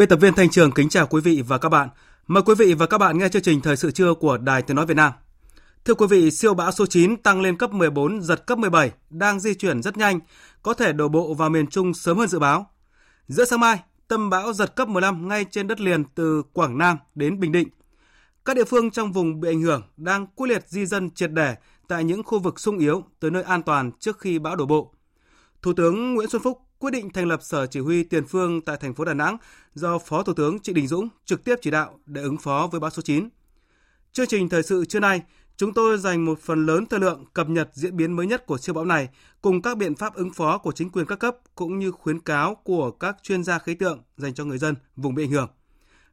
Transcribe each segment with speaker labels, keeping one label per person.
Speaker 1: Biên tập viên Thanh Trường kính chào quý vị và các bạn. Mời quý vị và các bạn nghe chương trình Thời sự trưa của Đài Tiếng Nói Việt Nam. Thưa quý vị, siêu bão số 9 tăng lên cấp 14, giật cấp 17, đang di chuyển rất nhanh, có thể đổ bộ vào miền Trung sớm hơn dự báo. Giữa sáng mai, tâm bão giật cấp 15 ngay trên đất liền từ Quảng Nam đến Bình Định. Các địa phương trong vùng bị ảnh hưởng đang quyết liệt di dân triệt để tại những khu vực sung yếu tới nơi an toàn trước khi bão đổ bộ. Thủ tướng Nguyễn Xuân Phúc quyết định thành lập Sở Chỉ huy Tiền phương tại thành phố Đà Nẵng do Phó Thủ tướng Trịnh Đình Dũng trực tiếp chỉ đạo để ứng phó với bão số 9. Chương trình thời sự trưa nay, chúng tôi dành một phần lớn thời lượng cập nhật diễn biến mới nhất của siêu bão này cùng các biện pháp ứng phó của chính quyền các cấp cũng như khuyến cáo của các chuyên gia khí tượng dành cho người dân vùng bị ảnh hưởng.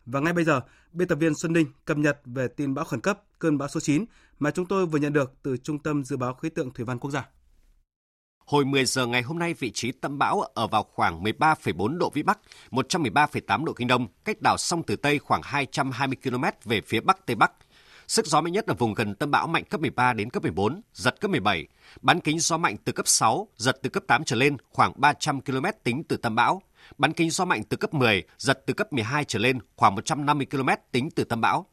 Speaker 1: Và ngay bây giờ, biên tập viên Xuân Ninh cập nhật về tin bão khẩn cấp cơn bão số 9 mà chúng tôi vừa nhận được từ Trung tâm Dự báo Khí tượng Thủy văn Quốc gia.
Speaker 2: Hồi 10 giờ ngày hôm nay, vị trí tâm bão ở vào khoảng 13,4 độ Vĩ Bắc, 113,8 độ Kinh Đông, cách đảo sông Tử Tây khoảng 220 km về phía Bắc Tây Bắc. Sức gió mạnh nhất ở vùng gần tâm bão mạnh cấp 13 đến cấp 14, giật cấp 17. Bán kính gió mạnh từ cấp 6, giật từ cấp 8 trở lên khoảng 300 km tính từ tâm bão. Bán kính gió mạnh từ cấp 10, giật từ cấp 12 trở lên khoảng 150 km tính từ tâm bão.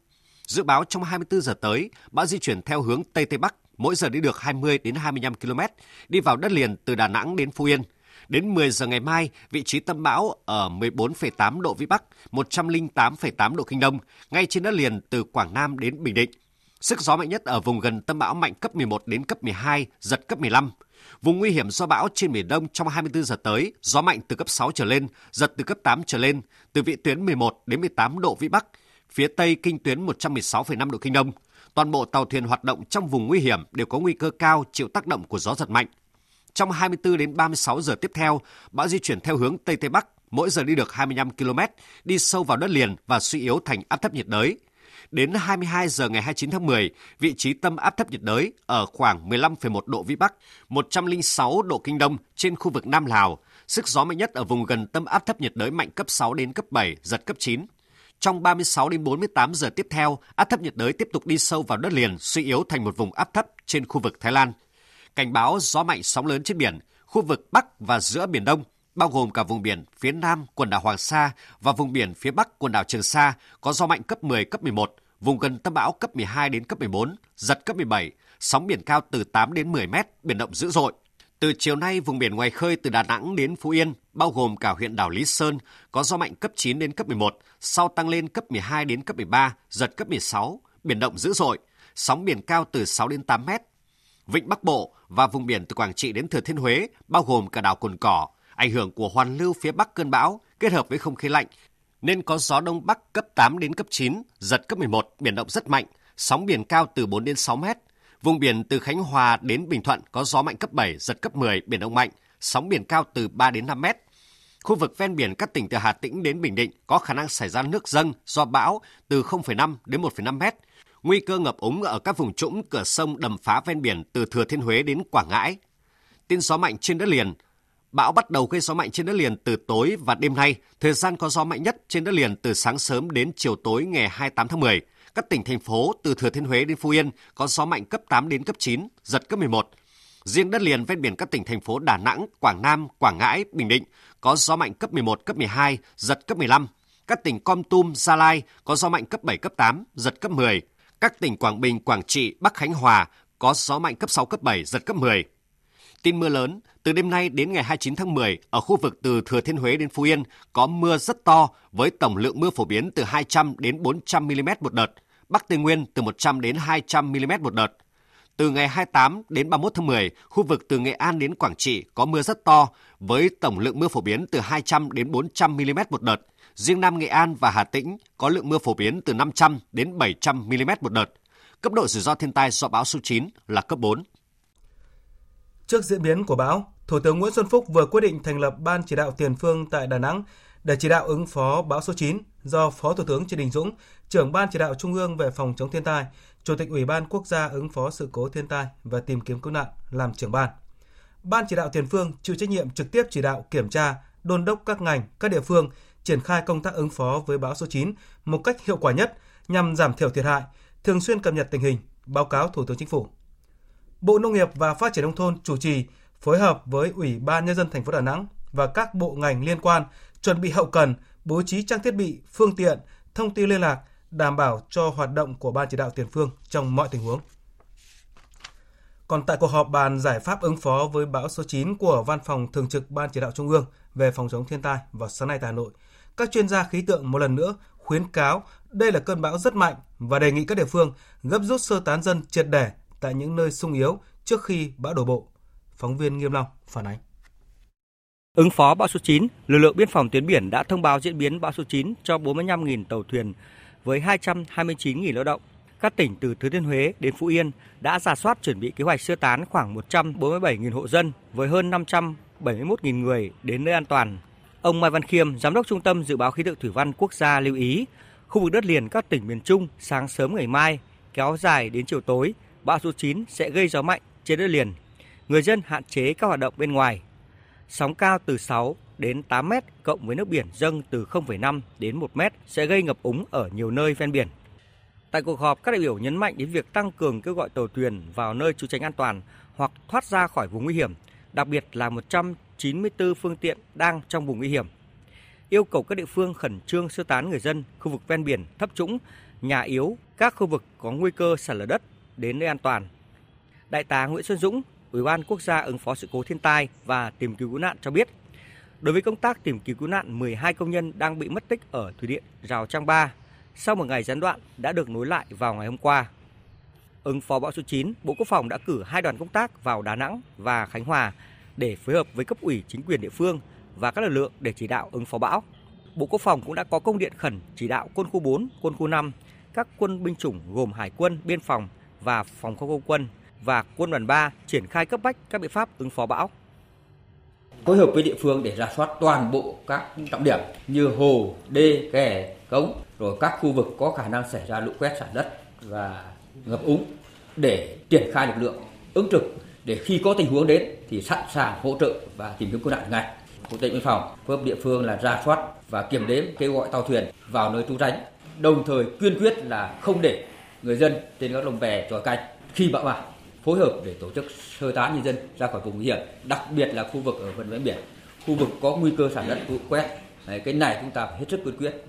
Speaker 2: Dự báo trong 24 giờ tới, bão di chuyển theo hướng Tây Tây Bắc, mỗi giờ đi được 20 đến 25 km, đi vào đất liền từ Đà Nẵng đến Phú Yên. Đến 10 giờ ngày mai, vị trí tâm bão ở 14,8 độ Vĩ Bắc, 108,8 độ Kinh Đông, ngay trên đất liền từ Quảng Nam đến Bình Định. Sức gió mạnh nhất ở vùng gần tâm bão mạnh cấp 11 đến cấp 12, giật cấp 15. Vùng nguy hiểm do bão trên Biển Đông trong 24 giờ tới, gió mạnh từ cấp 6 trở lên, giật từ cấp 8 trở lên, từ vị tuyến 11 đến 18 độ Vĩ Bắc, phía Tây kinh tuyến 116,5 độ Kinh Đông. Toàn bộ tàu thuyền hoạt động trong vùng nguy hiểm đều có nguy cơ cao chịu tác động của gió giật mạnh. Trong 24 đến 36 giờ tiếp theo, bão di chuyển theo hướng Tây Tây Bắc, mỗi giờ đi được 25 km, đi sâu vào đất liền và suy yếu thành áp thấp nhiệt đới. Đến 22 giờ ngày 29 tháng 10, vị trí tâm áp thấp nhiệt đới ở khoảng 15,1 độ Vĩ Bắc, 106 độ Kinh Đông trên khu vực Nam Lào. Sức gió mạnh nhất ở vùng gần tâm áp thấp nhiệt đới mạnh cấp 6 đến cấp 7, giật cấp 9. Trong 36 đến 48 giờ tiếp theo, áp thấp nhiệt đới tiếp tục đi sâu vào đất liền, suy yếu thành một vùng áp thấp trên khu vực Thái Lan. Cảnh báo gió mạnh sóng lớn trên biển, khu vực Bắc và giữa Biển Đông, bao gồm cả vùng biển phía Nam quần đảo Hoàng Sa và vùng biển phía Bắc quần đảo Trường Sa có gió mạnh cấp 10, cấp 11, vùng gần tâm bão cấp 12 đến cấp 14, giật cấp 17, sóng biển cao từ 8 đến 10 mét, biển động dữ dội. Từ chiều nay, vùng biển ngoài khơi từ Đà Nẵng đến Phú Yên, bao gồm cả huyện đảo Lý Sơn, có gió mạnh cấp 9 đến cấp 11, sau tăng lên cấp 12 đến cấp 13, giật cấp 16, biển động dữ dội, sóng biển cao từ 6 đến 8 mét. Vịnh Bắc Bộ và vùng biển từ Quảng Trị đến Thừa Thiên Huế, bao gồm cả đảo Cồn Cỏ, ảnh hưởng của hoàn lưu phía Bắc cơn bão kết hợp với không khí lạnh, nên có gió Đông Bắc cấp 8 đến cấp 9, giật cấp 11, biển động rất mạnh, sóng biển cao từ 4 đến 6 mét. Vùng biển từ Khánh Hòa đến Bình Thuận có gió mạnh cấp 7, giật cấp 10, biển động mạnh, sóng biển cao từ 3 đến 5 mét. Khu vực ven biển các tỉnh từ Hà Tĩnh đến Bình Định có khả năng xảy ra nước dâng do bão từ 0,5 đến 1,5 mét. Nguy cơ ngập úng ở các vùng trũng cửa sông đầm phá ven biển từ Thừa Thiên Huế đến Quảng Ngãi. Tin gió mạnh trên đất liền. Bão bắt đầu gây gió mạnh trên đất liền từ tối và đêm nay. Thời gian có gió mạnh nhất trên đất liền từ sáng sớm đến chiều tối ngày 28 tháng 10. Các tỉnh thành phố từ Thừa Thiên Huế đến Phú Yên có gió mạnh cấp 8 đến cấp 9, giật cấp 11. Riêng đất liền ven biển các tỉnh thành phố Đà Nẵng, Quảng Nam, Quảng Ngãi, Bình Định có gió mạnh cấp 11, cấp 12, giật cấp 15. Các tỉnh Com Tum, Gia Lai có gió mạnh cấp 7, cấp 8, giật cấp 10. Các tỉnh Quảng Bình, Quảng Trị, Bắc Khánh Hòa có gió mạnh cấp 6, cấp 7, giật cấp 10. Tin mưa lớn, từ đêm nay đến ngày 29 tháng 10, ở khu vực từ Thừa Thiên Huế đến Phú Yên có mưa rất to với tổng lượng mưa phổ biến từ 200 đến 400 mm một đợt, Bắc Tây Nguyên từ 100 đến 200 mm một đợt. Từ ngày 28 đến 31 tháng 10, khu vực từ Nghệ An đến Quảng Trị có mưa rất to với tổng lượng mưa phổ biến từ 200 đến 400 mm một đợt. Riêng Nam Nghệ An và Hà Tĩnh có lượng mưa phổ biến từ 500 đến 700 mm một đợt. Cấp độ rủi ro thiên tai do bão số 9 là cấp 4.
Speaker 1: Trước diễn biến của bão, Thủ tướng Nguyễn Xuân Phúc vừa quyết định thành lập Ban chỉ đạo tiền phương tại Đà Nẵng để chỉ đạo ứng phó bão số 9 do Phó Thủ tướng Trịnh Đình Dũng, trưởng Ban chỉ đạo Trung ương về phòng chống thiên tai, Chủ tịch Ủy ban Quốc gia ứng phó sự cố thiên tai và tìm kiếm cứu nạn làm trưởng ban. Ban chỉ đạo tiền phương chịu trách nhiệm trực tiếp chỉ đạo kiểm tra, đôn đốc các ngành, các địa phương triển khai công tác ứng phó với bão số 9 một cách hiệu quả nhất nhằm giảm thiểu thiệt hại, thường xuyên cập nhật tình hình, báo cáo Thủ tướng Chính phủ. Bộ Nông nghiệp và Phát triển nông thôn chủ trì phối hợp với Ủy ban nhân dân thành phố Đà Nẵng và các bộ ngành liên quan chuẩn bị hậu cần, bố trí trang thiết bị, phương tiện, thông tin liên lạc đảm bảo cho hoạt động của ban chỉ đạo tiền phương trong mọi tình huống. Còn tại cuộc họp bàn giải pháp ứng phó với bão số 9 của Văn phòng Thường trực Ban Chỉ đạo Trung ương về phòng chống thiên tai vào sáng nay tại Hà Nội, các chuyên gia khí tượng một lần nữa khuyến cáo đây là cơn bão rất mạnh và đề nghị các địa phương gấp rút sơ tán dân triệt để tại những nơi sung yếu trước khi bão đổ bộ. Phóng viên Nghiêm Long phản ánh.
Speaker 3: Ứng phó bão số 9, lực lượng biên phòng tuyến biển đã thông báo diễn biến bão số 9 cho 45.000 tàu thuyền với 229.000 lao động. Các tỉnh từ Thừa Thiên Huế đến Phú Yên đã giả soát chuẩn bị kế hoạch sơ tán khoảng 147.000 hộ dân với hơn 571.000 người đến nơi an toàn. Ông Mai Văn Khiêm, Giám đốc Trung tâm Dự báo Khí tượng Thủy văn Quốc gia lưu ý, khu vực đất liền các tỉnh miền Trung sáng sớm ngày mai kéo dài đến chiều tối, bão số 9 sẽ gây gió mạnh trên đất liền. Người dân hạn chế các hoạt động bên ngoài. Sóng cao từ 6 đến 8 mét cộng với nước biển dâng từ 0,5 đến 1 mét sẽ gây ngập úng ở nhiều nơi ven biển. Tại cuộc họp, các đại biểu nhấn mạnh đến việc tăng cường kêu gọi tàu thuyền vào nơi trú tránh an toàn hoặc thoát ra khỏi vùng nguy hiểm, đặc biệt là 194 phương tiện đang trong vùng nguy hiểm. Yêu cầu các địa phương khẩn trương sơ tán người dân khu vực ven biển thấp trũng, nhà yếu, các khu vực có nguy cơ sạt lở đất đến nơi an toàn. Đại tá Nguyễn Xuân Dũng, Ủy ban Quốc gia ứng phó sự cố thiên tai và tìm kiếm cứu nạn cho biết, đối với công tác tìm kiếm cứu nạn, 12 công nhân đang bị mất tích ở thủy điện Rào Trang 3 sau một ngày gián đoạn đã được nối lại vào ngày hôm qua. Ứng phó bão số 9, Bộ Quốc phòng đã cử hai đoàn công tác vào Đà Nẵng và Khánh Hòa để phối hợp với cấp ủy chính quyền địa phương và các lực lượng để chỉ đạo ứng phó bão. Bộ Quốc phòng cũng đã có công điện khẩn chỉ đạo quân khu 4, quân khu 5, các quân binh chủng gồm Hải quân, Biên phòng và Phòng không không quân và quân đoàn 3 triển khai cấp bách các biện pháp ứng phó bão.
Speaker 4: Phối hợp với địa phương để ra soát toàn bộ các trọng điểm như hồ, đê, kè, cống, rồi các khu vực có khả năng xảy ra lũ quét sạt đất và ngập úng để triển khai lực lượng ứng trực để khi có tình huống đến thì sẵn sàng hỗ trợ và tìm kiếm cứu nạn ngay. Bộ Tây biên phòng phối hợp địa phương là ra soát và kiểm đếm kêu gọi tàu thuyền vào nơi trú tránh, đồng thời kiên quyết là không để người dân trên các lồng bè tròi canh khi bão vào phối hợp để tổ chức sơ tán nhân dân ra khỏi vùng nguy hiểm, đặc biệt là khu vực ở phần ven biển, khu vực có nguy cơ sạt đất lũ quét. Đấy, cái này chúng ta phải hết sức quyết quyết.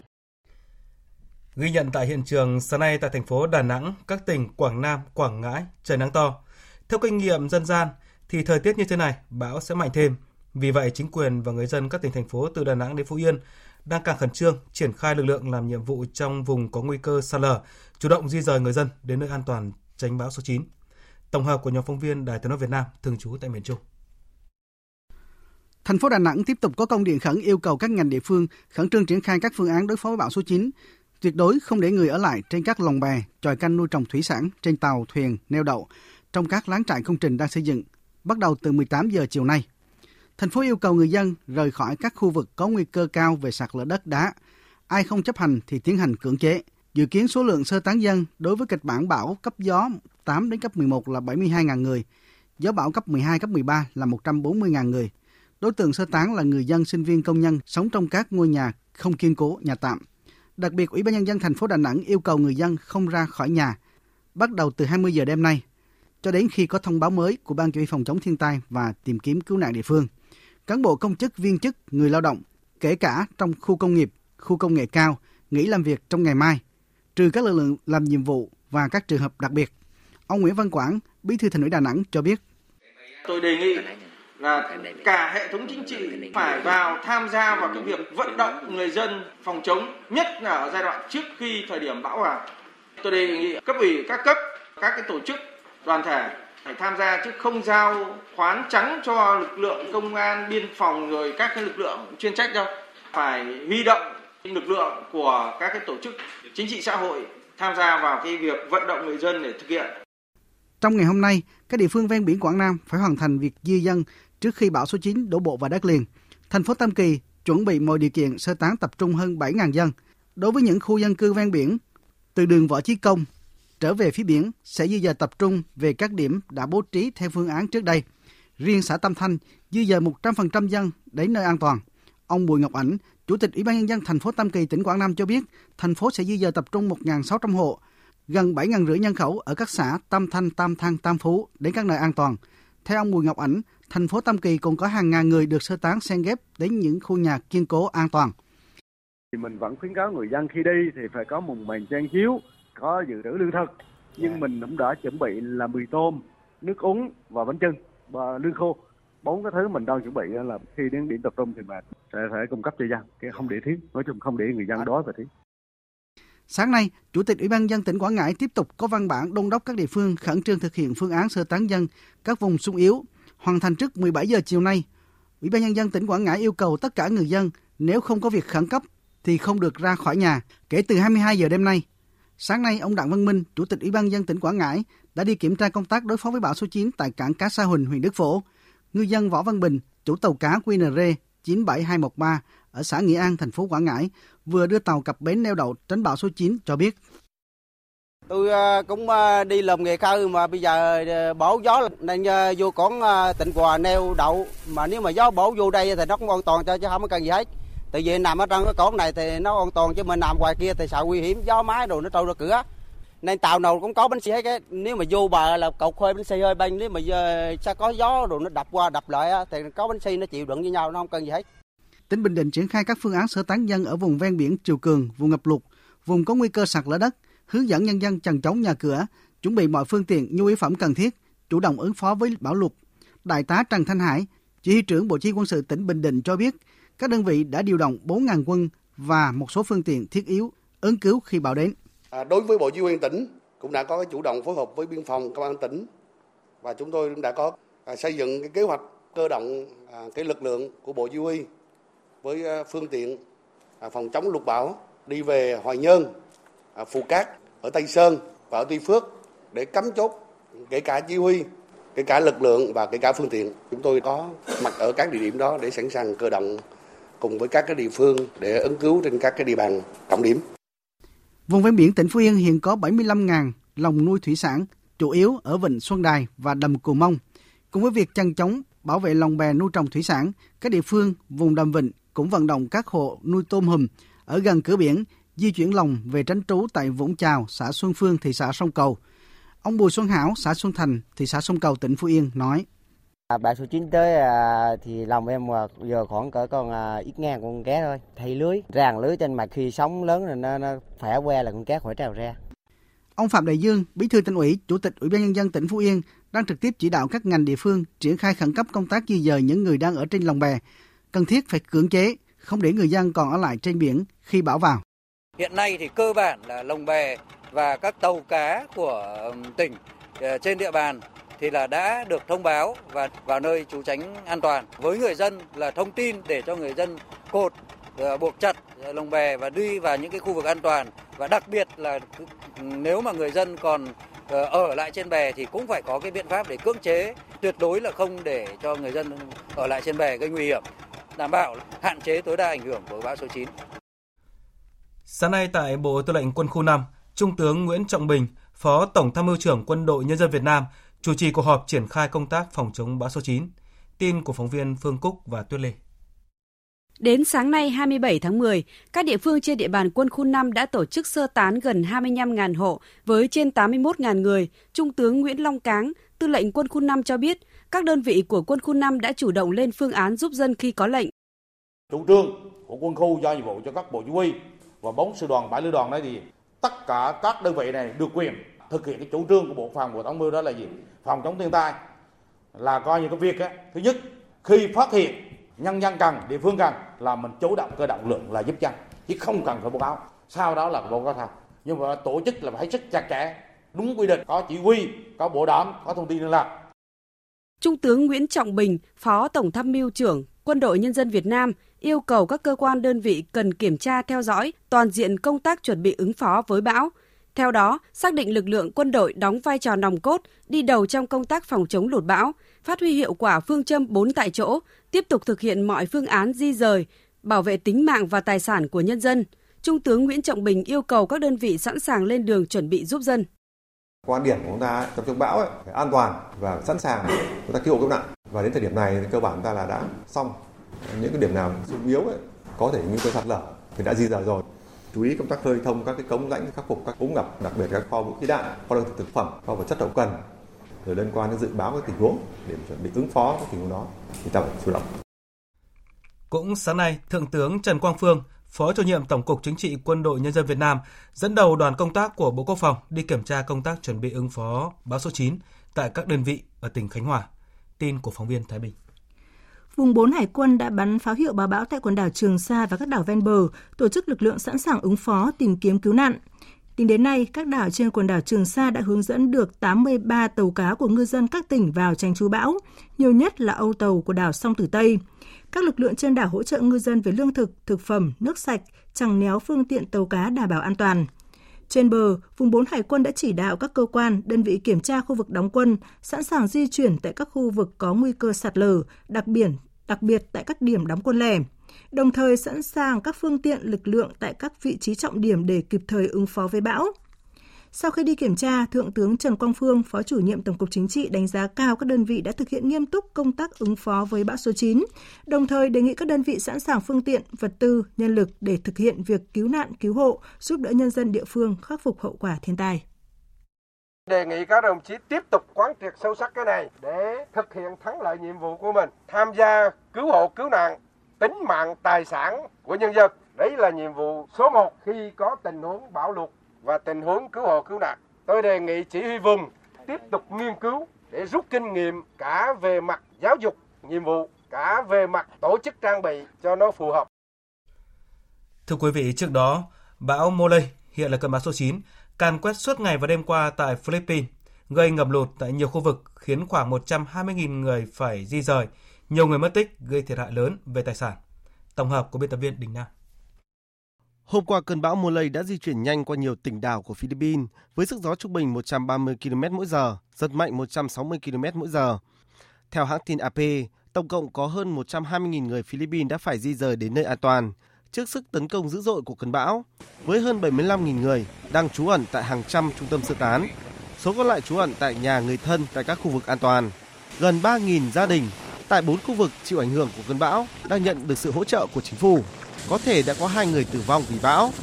Speaker 1: Ghi nhận tại hiện trường sáng nay tại thành phố Đà Nẵng, các tỉnh Quảng Nam, Quảng Ngãi trời nắng to. Theo kinh nghiệm dân gian thì thời tiết như thế này bão sẽ mạnh thêm. Vì vậy chính quyền và người dân các tỉnh thành phố từ Đà Nẵng đến Phú Yên đang càng khẩn trương triển khai lực lượng làm nhiệm vụ trong vùng có nguy cơ sạt lở, chủ động di rời người dân đến nơi an toàn tránh bão số 9. Tổng hợp của nhóm phóng viên Đài Tiếng nói Việt Nam thường trú tại miền Trung.
Speaker 5: Thành phố Đà Nẵng tiếp tục có công điện khẩn yêu cầu các ngành địa phương khẩn trương triển khai các phương án đối phó với bão số 9, tuyệt đối không để người ở lại trên các lồng bè, tròi canh nuôi trồng thủy sản, trên tàu, thuyền, neo đậu, trong các láng trại công trình đang xây dựng, bắt đầu từ 18 giờ chiều nay. Thành phố yêu cầu người dân rời khỏi các khu vực có nguy cơ cao về sạt lở đất đá. Ai không chấp hành thì tiến hành cưỡng chế. Dự kiến số lượng sơ tán dân đối với kịch bản bão cấp gió 8 đến cấp 11 là 72.000 người, gió bão cấp 12, cấp 13 là 140.000 người. Đối tượng sơ tán là người dân, sinh viên, công nhân sống trong các ngôi nhà không kiên cố, nhà tạm. Đặc biệt, Ủy ban nhân dân thành phố Đà Nẵng yêu cầu người dân không ra khỏi nhà bắt đầu từ 20 giờ đêm nay cho đến khi có thông báo mới của Ban Chỉ huy phòng chống thiên tai và tìm kiếm cứu nạn địa phương. Cán bộ công chức, viên chức, người lao động, kể cả trong khu công nghiệp, khu công nghệ cao, nghỉ làm việc trong ngày mai, trừ các lực lượng làm nhiệm vụ và các trường hợp đặc biệt. Ông Nguyễn Văn Quảng, Bí thư Thành ủy Đà Nẵng cho biết.
Speaker 6: Tôi đề nghị là cả hệ thống chính trị phải vào tham gia vào cái việc vận động người dân phòng chống, nhất là ở giai đoạn trước khi thời điểm bão vào. Tôi đề nghị cấp ủy các cấp, các cái tổ chức đoàn thể phải tham gia chứ không giao khoán trắng cho lực lượng công an biên phòng rồi các cái lực lượng chuyên trách đâu phải huy động lực lượng của các cái tổ chức chính trị xã hội tham gia vào cái việc vận động người dân để thực hiện
Speaker 5: trong ngày hôm nay, các địa phương ven biển Quảng Nam phải hoàn thành việc di dân trước khi bão số 9 đổ bộ vào đất liền. Thành phố Tam Kỳ chuẩn bị mọi điều kiện sơ tán tập trung hơn 7.000 dân. Đối với những khu dân cư ven biển, từ đường Võ Chí Công trở về phía biển sẽ di dời tập trung về các điểm đã bố trí theo phương án trước đây. Riêng xã Tam Thanh di dời 100% dân đến nơi an toàn. Ông Bùi Ngọc Ảnh, Chủ tịch Ủy ban nhân dân thành phố Tam Kỳ tỉnh Quảng Nam cho biết, thành phố sẽ di dời tập trung 1.600 hộ, gần 7.000 rưỡi nhân khẩu ở các xã Tam Thanh, Tam Thăng, Tam Phú đến các nơi an toàn. Theo ông Bùi Ngọc Ảnh, thành phố Tam Kỳ cũng có hàng ngàn người được sơ tán xen ghép đến những khu nhà kiên cố an toàn.
Speaker 7: Thì mình vẫn khuyến cáo người dân khi đi thì phải có mùng mền trang chiếu, có dự trữ lương thực. Nhưng dạ. mình cũng đã chuẩn bị là mì tôm, nước uống và bánh chưng và lương khô. Bốn cái thứ mình đang chuẩn bị là khi đến điểm tập trung thì mà sẽ phải cung cấp cho dân, cái không để thiếu, nói chung không để người dân đói và thiếu.
Speaker 5: Sáng nay, Chủ tịch Ủy ban dân tỉnh Quảng Ngãi tiếp tục có văn bản đôn đốc các địa phương khẩn trương thực hiện phương án sơ tán dân các vùng sung yếu, hoàn thành trước 17 giờ chiều nay. Ủy ban nhân dân tỉnh Quảng Ngãi yêu cầu tất cả người dân nếu không có việc khẩn cấp thì không được ra khỏi nhà kể từ 22 giờ đêm nay. Sáng nay, ông Đặng Văn Minh, Chủ tịch Ủy ban dân tỉnh Quảng Ngãi đã đi kiểm tra công tác đối phó với bão số 9 tại cảng cá Sa Huỳnh, huyện Đức Phổ. Ngư dân Võ Văn Bình, chủ tàu cá QNR 97213 ở xã Nghĩa An, thành phố Quảng Ngãi vừa đưa tàu cập bến neo đậu tránh bão số 9 cho biết.
Speaker 8: Tôi ờ, cũng ờ, đi làm nghề khơi mà bây giờ ờ, bão gió nên vô còn tỉnh quà neo đậu mà nếu mà gió bão vô đây thì nó cũng an toàn cho, chứ không có cần gì hết. Tại vì nằm ở trong cái cổng này thì nó an toàn, chứ mình nằm ngoài kia thì sợ nguy hiểm gió mái rồi nó trôi ra cửa. Nên tàu nào cũng có bánh xe cái nếu mà vô bờ là cột khơi bánh xe hơi bên nếu mà sẽ có gió rồi nó đập qua đập lại thì có bánh xe nó chịu đựng với nhau, nó không cần gì hết
Speaker 5: tỉnh Bình Định triển khai các phương án sơ tán dân ở vùng ven biển triều cường, vùng ngập lụt, vùng có nguy cơ sạt lở đất, hướng dẫn nhân dân chằng chống nhà cửa, chuẩn bị mọi phương tiện nhu yếu phẩm cần thiết, chủ động ứng phó với bão lụt. Đại tá Trần Thanh Hải, chỉ huy trưởng Bộ Chỉ quân sự tỉnh Bình Định cho biết, các đơn vị đã điều động 4.000 quân và một số phương tiện thiết yếu ứng cứu khi bão đến.
Speaker 9: À, đối với Bộ Chỉ huy tỉnh cũng đã có cái chủ động phối hợp với biên phòng công an tỉnh và chúng tôi cũng đã có à, xây dựng cái kế hoạch cơ động à, cái lực lượng của Bộ Chỉ huy với à, phương tiện à, phòng chống lụt bão đi về Hoài Nhơn, à, Phù Cát ở Tây Sơn và ở Tuy Phước để cắm chốt kể cả chỉ huy, kể cả lực lượng và kể cả phương tiện. Chúng tôi có mặt ở các địa điểm đó để sẵn sàng cơ động cùng với các cái địa phương để ứng cứu trên các cái địa bàn trọng điểm.
Speaker 5: Vùng ven biển tỉnh Phú Yên hiện có 75.000 lồng nuôi thủy sản, chủ yếu ở vịnh Xuân Đài và đầm Cù Mông. Cùng với việc chăn chống bảo vệ lồng bè nuôi trồng thủy sản, các địa phương vùng đầm vịnh cũng vận động các hộ nuôi tôm hùm ở gần cửa biển di chuyển lồng về tránh trú tại Vũng Chào, xã Xuân Phương, thị xã Sông Cầu. Ông Bùi Xuân Hảo, xã Xuân Thành, thị xã Sông Cầu, tỉnh Phú Yên nói.
Speaker 10: À, bão số 9 tới à, thì lòng em giờ khoảng cỡ còn à, ít ngàn con cá thôi. Thay lưới, ràng lưới trên mặt khi sóng lớn là nó, nó phải que là con cá khỏi trào ra.
Speaker 5: Ông Phạm Đại Dương, Bí thư tỉnh ủy, Chủ tịch Ủy ban nhân dân tỉnh Phú Yên đang trực tiếp chỉ đạo các ngành địa phương triển khai khẩn cấp công tác di dời những người đang ở trên lòng bè, cần thiết phải cưỡng chế, không để người dân còn ở lại trên biển khi bão vào.
Speaker 11: Hiện nay thì cơ bản là lồng bè và các tàu cá của tỉnh ờ, trên địa bàn thì là đã được thông báo và vào nơi trú tránh an toàn. Với người dân là thông tin để cho người dân cột ờ, buộc chặt ờ, lồng bè và đi vào những cái khu vực an toàn và đặc biệt là nếu mà người dân còn ở lại trên bè thì cũng phải có cái biện pháp để cưỡng chế tuyệt đối là không để cho người dân ở lại trên bè gây nguy hiểm đảm bảo hạn chế tối đa ảnh hưởng của bão số 9.
Speaker 1: Sáng nay tại Bộ Tư lệnh Quân khu 5, Trung tướng Nguyễn Trọng Bình, Phó Tổng Tham mưu trưởng Quân đội Nhân dân Việt Nam, chủ trì cuộc họp triển khai công tác phòng chống bão số 9. Tin của phóng viên Phương Cúc và Tuyết Lê.
Speaker 12: Đến sáng nay 27 tháng 10, các địa phương trên địa bàn quân khu 5 đã tổ chức sơ tán gần 25.000 hộ với trên 81.000 người. Trung tướng Nguyễn Long Cáng, tư lệnh quân khu 5 cho biết, các đơn vị của quân khu 5 đã chủ động lên phương án giúp dân khi có lệnh.
Speaker 13: Chủ trương của quân khu giao nhiệm vụ cho các bộ chỉ huy và bốn sư đoàn, bảy lữ đoàn đấy thì tất cả các đơn vị này được quyền thực hiện cái chủ trương của bộ phòng bộ tổng mưu đó là gì? Phòng chống thiên tai là coi như cái việc á, thứ nhất khi phát hiện nhân dân cần, địa phương cần là mình chủ động cơ động lượng là giúp dân chứ không cần phải báo cáo. Sau đó là báo cáo thao. Nhưng mà tổ chức là phải sức chặt chẽ đúng quy định, có chỉ huy, có bộ đàm, có thông tin liên lạc.
Speaker 12: Trung tướng Nguyễn Trọng Bình, Phó Tổng tham mưu trưởng Quân đội Nhân dân Việt Nam yêu cầu các cơ quan đơn vị cần kiểm tra theo dõi toàn diện công tác chuẩn bị ứng phó với bão. Theo đó, xác định lực lượng quân đội đóng vai trò nòng cốt, đi đầu trong công tác phòng chống lụt bão, phát huy hiệu quả phương châm 4 tại chỗ, tiếp tục thực hiện mọi phương án di rời, bảo vệ tính mạng và tài sản của nhân dân. Trung tướng Nguyễn Trọng Bình yêu cầu các đơn vị sẵn sàng lên đường chuẩn bị giúp dân.
Speaker 14: Quan điểm của chúng ta trong trung bão ấy, phải an toàn và sẵn sàng chúng ta cứu hộ cứu nạn. Và đến thời điểm này thì cơ bản ta là đã xong những cái điểm nào sung yếu ấy, có thể nguy cơ sạt lở thì đã di rời rồi. Chú ý công tác khơi thông các cái cống rãnh khắc phục các úng ngập đặc biệt các kho vũ khí đạn kho lương thực thực phẩm kho vật chất hậu cần. Rồi liên quan đến dự báo các tình huống để chuẩn bị ứng phó các tình huống đó thì ta phải chủ động.
Speaker 1: Cũng sáng nay thượng tướng Trần Quang Phương Phó chủ nhiệm Tổng cục Chính trị Quân đội Nhân dân Việt Nam dẫn đầu đoàn công tác của Bộ Quốc phòng đi kiểm tra công tác chuẩn bị ứng phó bão số 9 tại các đơn vị ở tỉnh Khánh Hòa. Tin của phóng viên Thái Bình.
Speaker 15: Vùng 4 Hải quân đã bắn pháo hiệu báo bão tại quần đảo Trường Sa và các đảo ven bờ, tổ chức lực lượng sẵn sàng ứng phó tìm kiếm cứu nạn. Tính đến nay, các đảo trên quần đảo Trường Sa đã hướng dẫn được 83 tàu cá của ngư dân các tỉnh vào tránh trú bão, nhiều nhất là âu tàu của đảo Song Tử Tây. Các lực lượng trên đảo hỗ trợ ngư dân về lương thực, thực phẩm, nước sạch, chẳng néo phương tiện tàu cá đảm bảo an toàn. Trên bờ, vùng 4 Hải quân đã chỉ đạo các cơ quan, đơn vị kiểm tra khu vực đóng quân, sẵn sàng di chuyển tại các khu vực có nguy cơ sạt lở, đặc biển, đặc biệt tại các điểm đóng quân lẻ, đồng thời sẵn sàng các phương tiện lực lượng tại các vị trí trọng điểm để kịp thời ứng phó với bão. Sau khi đi kiểm tra, Thượng tướng Trần Quang Phương, Phó chủ nhiệm Tổng cục Chính trị đánh giá cao các đơn vị đã thực hiện nghiêm túc công tác ứng phó với bão số 9, đồng thời đề nghị các đơn vị sẵn sàng phương tiện, vật tư, nhân lực để thực hiện việc cứu nạn, cứu hộ, giúp đỡ nhân dân địa phương khắc phục hậu quả thiên tai.
Speaker 16: Đề nghị các đồng chí tiếp tục quán triệt sâu sắc cái này để thực hiện thắng lợi nhiệm vụ của mình, tham gia cứu hộ cứu nạn, tính mạng tài sản của nhân dân. Đấy là nhiệm vụ số 1 khi có tình huống bão lụt và tình huống cứu hộ cứu nạn. Tôi đề nghị chỉ huy vùng tiếp tục nghiên cứu để rút kinh nghiệm cả về mặt giáo dục nhiệm vụ, cả về mặt tổ chức trang bị cho nó phù hợp.
Speaker 1: Thưa quý vị, trước đó, bão Molay hiện là cơn bão số 9 càn quét suốt ngày và đêm qua tại Philippines, gây ngập lụt tại nhiều khu vực khiến khoảng 120.000 người phải di rời, nhiều người mất tích gây thiệt hại lớn về tài sản. Tổng hợp của biên tập viên Đình Nam.
Speaker 17: Hôm qua, cơn bão Molay đã di chuyển nhanh qua nhiều tỉnh đảo của Philippines với sức gió trung bình 130 km mỗi giờ, giật mạnh 160 km mỗi giờ. Theo hãng tin AP, tổng cộng có hơn 120.000 người Philippines đã phải di rời đến nơi an toàn trước sức tấn công dữ dội của cơn bão, với hơn 75.000 người đang trú ẩn tại hàng trăm trung tâm sơ tán. Số còn lại trú ẩn tại nhà người thân tại các khu vực an toàn. Gần 3.000 gia đình tại 4 khu vực chịu ảnh hưởng của cơn bão đang nhận được sự hỗ trợ của chính phủ. Có thể đã có 2 người tử vong vì bão.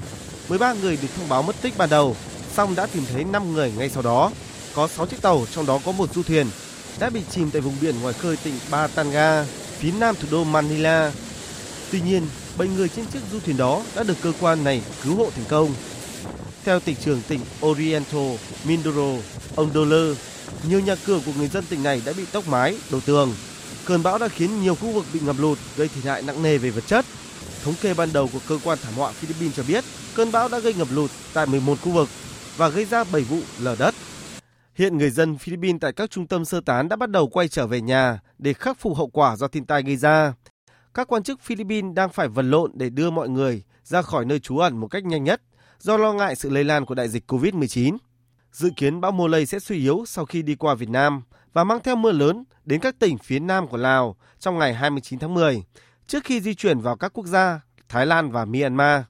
Speaker 17: 13 người được thông báo mất tích ban đầu, song đã tìm thấy 5 người ngay sau đó. Có 6 chiếc tàu, trong đó có một du thuyền, đã bị chìm tại vùng biển ngoài khơi tỉnh Batanga, phía nam thủ đô Manila. Tuy nhiên, bảy người trên chiếc du thuyền đó đã được cơ quan này cứu hộ thành công. Theo tỉnh trưởng tỉnh Oriental Mindoro, ông Dollar, nhiều nhà cửa của người dân tỉnh này đã bị tốc mái, đổ tường. Cơn bão đã khiến nhiều khu vực bị ngập lụt, gây thiệt hại nặng nề về vật chất. Thống kê ban đầu của cơ quan thảm họa Philippines cho biết, cơn bão đã gây ngập lụt tại 11 khu vực và gây ra 7 vụ lở đất. Hiện người dân Philippines tại các trung tâm sơ tán đã bắt đầu quay trở về nhà để khắc phục hậu quả do thiên tai gây ra các quan chức Philippines đang phải vật lộn để đưa mọi người ra khỏi nơi trú ẩn một cách nhanh nhất do lo ngại sự lây lan của đại dịch COVID-19. Dự kiến bão Molay sẽ suy yếu sau khi đi qua Việt Nam và mang theo mưa lớn đến các tỉnh phía nam của Lào trong ngày 29 tháng 10, trước khi di chuyển vào các quốc gia Thái Lan và Myanmar.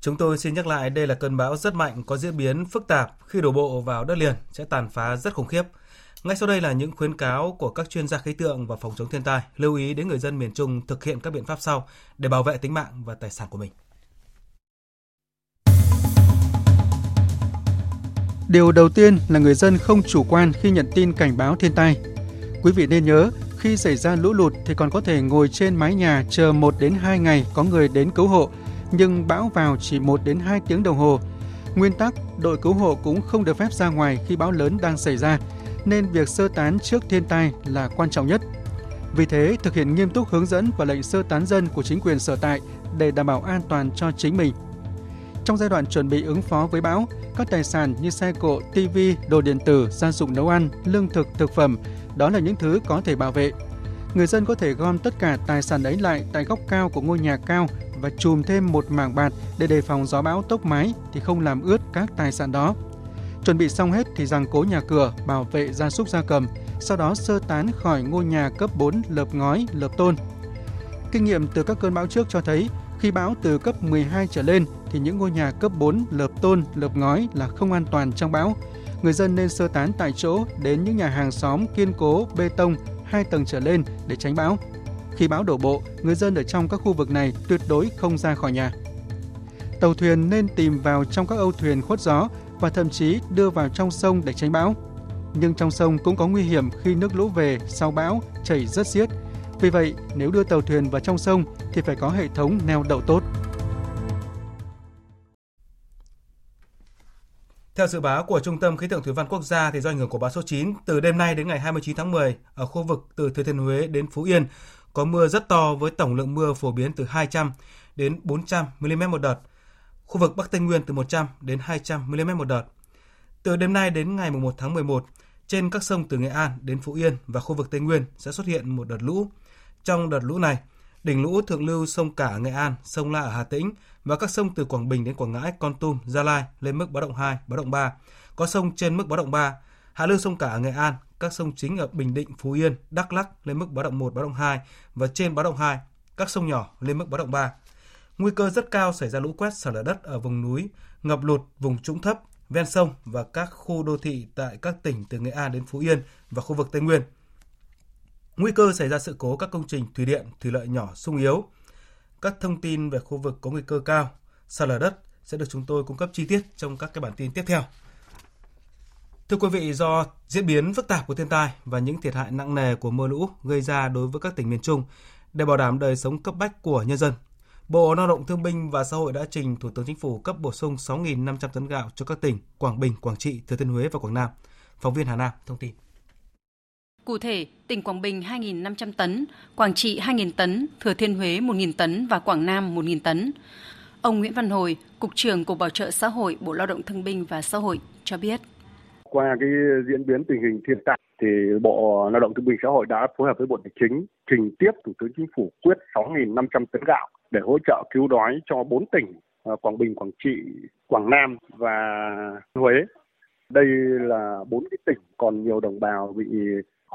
Speaker 1: Chúng tôi xin nhắc lại đây là cơn bão rất mạnh có diễn biến phức tạp khi đổ bộ vào đất liền sẽ tàn phá rất khủng khiếp – ngay sau đây là những khuyến cáo của các chuyên gia khí tượng và phòng chống thiên tai, lưu ý đến người dân miền Trung thực hiện các biện pháp sau để bảo vệ tính mạng và tài sản của mình.
Speaker 18: Điều đầu tiên là người dân không chủ quan khi nhận tin cảnh báo thiên tai. Quý vị nên nhớ, khi xảy ra lũ lụt thì còn có thể ngồi trên mái nhà chờ 1 đến 2 ngày có người đến cứu hộ, nhưng bão vào chỉ 1 đến 2 tiếng đồng hồ. Nguyên tắc, đội cứu hộ cũng không được phép ra ngoài khi bão lớn đang xảy ra, nên việc sơ tán trước thiên tai là quan trọng nhất. Vì thế, thực hiện nghiêm túc hướng dẫn và lệnh sơ tán dân của chính quyền sở tại để đảm bảo an toàn cho chính mình. Trong giai đoạn chuẩn bị ứng phó với bão, các tài sản như xe cộ, TV, đồ điện tử, gia dụng nấu ăn, lương thực, thực phẩm, đó là những thứ có thể bảo vệ. Người dân có thể gom tất cả tài sản ấy lại tại góc cao của ngôi nhà cao và chùm thêm một mảng bạt để đề phòng gió bão tốc mái thì không làm ướt các tài sản đó. Chuẩn bị xong hết thì rằng cố nhà cửa, bảo vệ gia súc gia cầm, sau đó sơ tán khỏi ngôi nhà cấp 4 lợp ngói, lợp tôn. Kinh nghiệm từ các cơn bão trước cho thấy khi bão từ cấp 12 trở lên thì những ngôi nhà cấp 4 lợp tôn, lợp ngói là không an toàn trong bão. Người dân nên sơ tán tại chỗ đến những nhà hàng xóm kiên cố bê tông hai tầng trở lên để tránh bão. Khi bão đổ bộ, người dân ở trong các khu vực này tuyệt đối không ra khỏi nhà. Tàu thuyền nên tìm vào trong các âu thuyền khuất gió và thậm chí đưa vào trong sông để tránh bão. Nhưng trong sông cũng có nguy hiểm khi nước lũ về sau bão chảy rất xiết. Vì vậy, nếu đưa tàu thuyền vào trong sông thì phải có hệ thống neo đậu tốt.
Speaker 1: Theo dự báo của Trung tâm Khí tượng Thủy văn Quốc gia thì do ảnh hưởng của bão số 9, từ đêm nay đến ngày 29 tháng 10 ở khu vực từ Thừa Thiên Huế đến Phú Yên có mưa rất to với tổng lượng mưa phổ biến từ 200 đến 400 mm một đợt. Khu vực Bắc Tây Nguyên từ 100 đến 200 mm một đợt. Từ đêm nay đến ngày 1 tháng 11, trên các sông từ Nghệ An đến Phú Yên và khu vực Tây Nguyên sẽ xuất hiện một đợt lũ. Trong đợt lũ này, đỉnh lũ thượng lưu sông Cả Nghệ An, sông La ở Hà Tĩnh và các sông từ Quảng Bình đến Quảng Ngãi, Con Tum, Gia Lai lên mức báo động 2, báo động 3. Có sông trên mức báo động 3. Hạ lưu sông Cả ở Nghệ An, các sông chính ở Bình Định, Phú Yên, Đắk Lắk lên mức báo động 1, báo động 2 và trên báo động 2. Các sông nhỏ lên mức báo động 3. Nguy cơ rất cao xảy ra lũ quét sạt lở đất ở vùng núi, ngập lụt vùng trũng thấp ven sông và các khu đô thị tại các tỉnh từ Nghệ An đến Phú Yên và khu vực Tây Nguyên. Nguy cơ xảy ra sự cố các công trình thủy điện, thủy lợi nhỏ sung yếu. Các thông tin về khu vực có nguy cơ cao, sạt lở đất sẽ được chúng tôi cung cấp chi tiết trong các cái bản tin tiếp theo. Thưa quý vị, do diễn biến phức tạp của thiên tai và những thiệt hại nặng nề của mưa lũ gây ra đối với các tỉnh miền Trung, để bảo đảm đời sống cấp bách của nhân dân, Bộ Lao động Thương binh và Xã hội đã trình Thủ tướng Chính phủ cấp bổ sung 6.500 tấn gạo cho các tỉnh Quảng Bình, Quảng Trị, Thừa Thiên Huế và Quảng Nam. Phóng viên Hà Nam thông tin.
Speaker 19: Cụ thể, tỉnh Quảng Bình 2.500 tấn, Quảng Trị 2.000 tấn, Thừa Thiên Huế 1.000 tấn và Quảng Nam 1.000 tấn. Ông Nguyễn Văn Hồi, Cục trưởng Cục Bảo trợ Xã hội Bộ Lao động Thương binh và Xã hội cho biết.
Speaker 7: Qua cái diễn biến tình hình thiên tai thì Bộ Lao động Thương binh Xã hội đã phối hợp với Bộ Tài chính trình tiếp Thủ tướng Chính phủ quyết 6.500 tấn gạo để hỗ trợ cứu đói cho 4 tỉnh à, Quảng Bình, Quảng Trị, Quảng Nam và Huế. Đây là bốn cái tỉnh còn nhiều đồng bào bị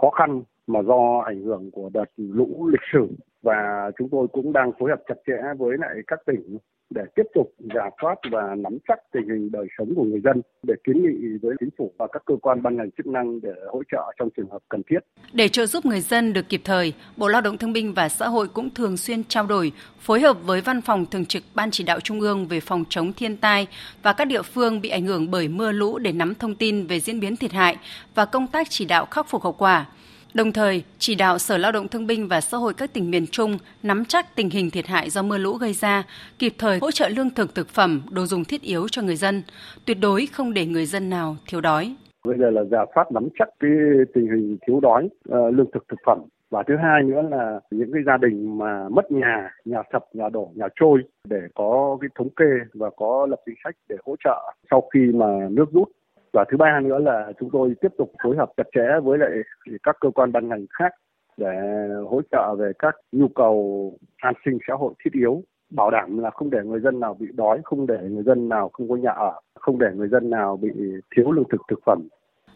Speaker 7: khó khăn mà do ảnh hưởng của đợt lũ lịch sử. Và chúng tôi cũng đang phối hợp chặt chẽ với lại các tỉnh để tiếp tục giả soát và nắm chắc tình hình đời sống của người dân để kiến nghị với chính phủ và các cơ quan ban ngành chức năng để hỗ trợ trong trường hợp cần thiết.
Speaker 19: Để trợ giúp người dân được kịp thời, Bộ Lao động Thương binh và Xã hội cũng thường xuyên trao đổi, phối hợp với Văn phòng Thường trực Ban Chỉ đạo Trung ương về phòng chống thiên tai và các địa phương bị ảnh hưởng bởi mưa lũ để nắm thông tin về diễn biến thiệt hại và công tác chỉ đạo khắc phục hậu quả. Đồng thời, chỉ đạo Sở Lao động Thương binh và Xã hội các tỉnh miền Trung nắm chắc tình hình thiệt hại do mưa lũ gây ra, kịp thời hỗ trợ lương thực thực phẩm, đồ dùng thiết yếu cho người dân, tuyệt đối không để người dân nào thiếu đói.
Speaker 7: Bây giờ là giả soát nắm chắc cái tình hình thiếu đói, ờ, lương thực thực phẩm. Và thứ hai nữa là những cái gia đình mà mất nhà, nhà sập, nhà đổ, nhà trôi để có cái thống kê và có lập chính sách để hỗ trợ sau khi mà nước rút và thứ ba nữa là chúng tôi tiếp tục phối hợp chặt chẽ với lại các cơ quan ban ngành khác để hỗ trợ về các nhu cầu an sinh xã hội thiết yếu. Bảo đảm là không để người dân nào bị đói không để người dân nào không có nhà ở không để người dân nào bị thiếu lương thực thực phẩm.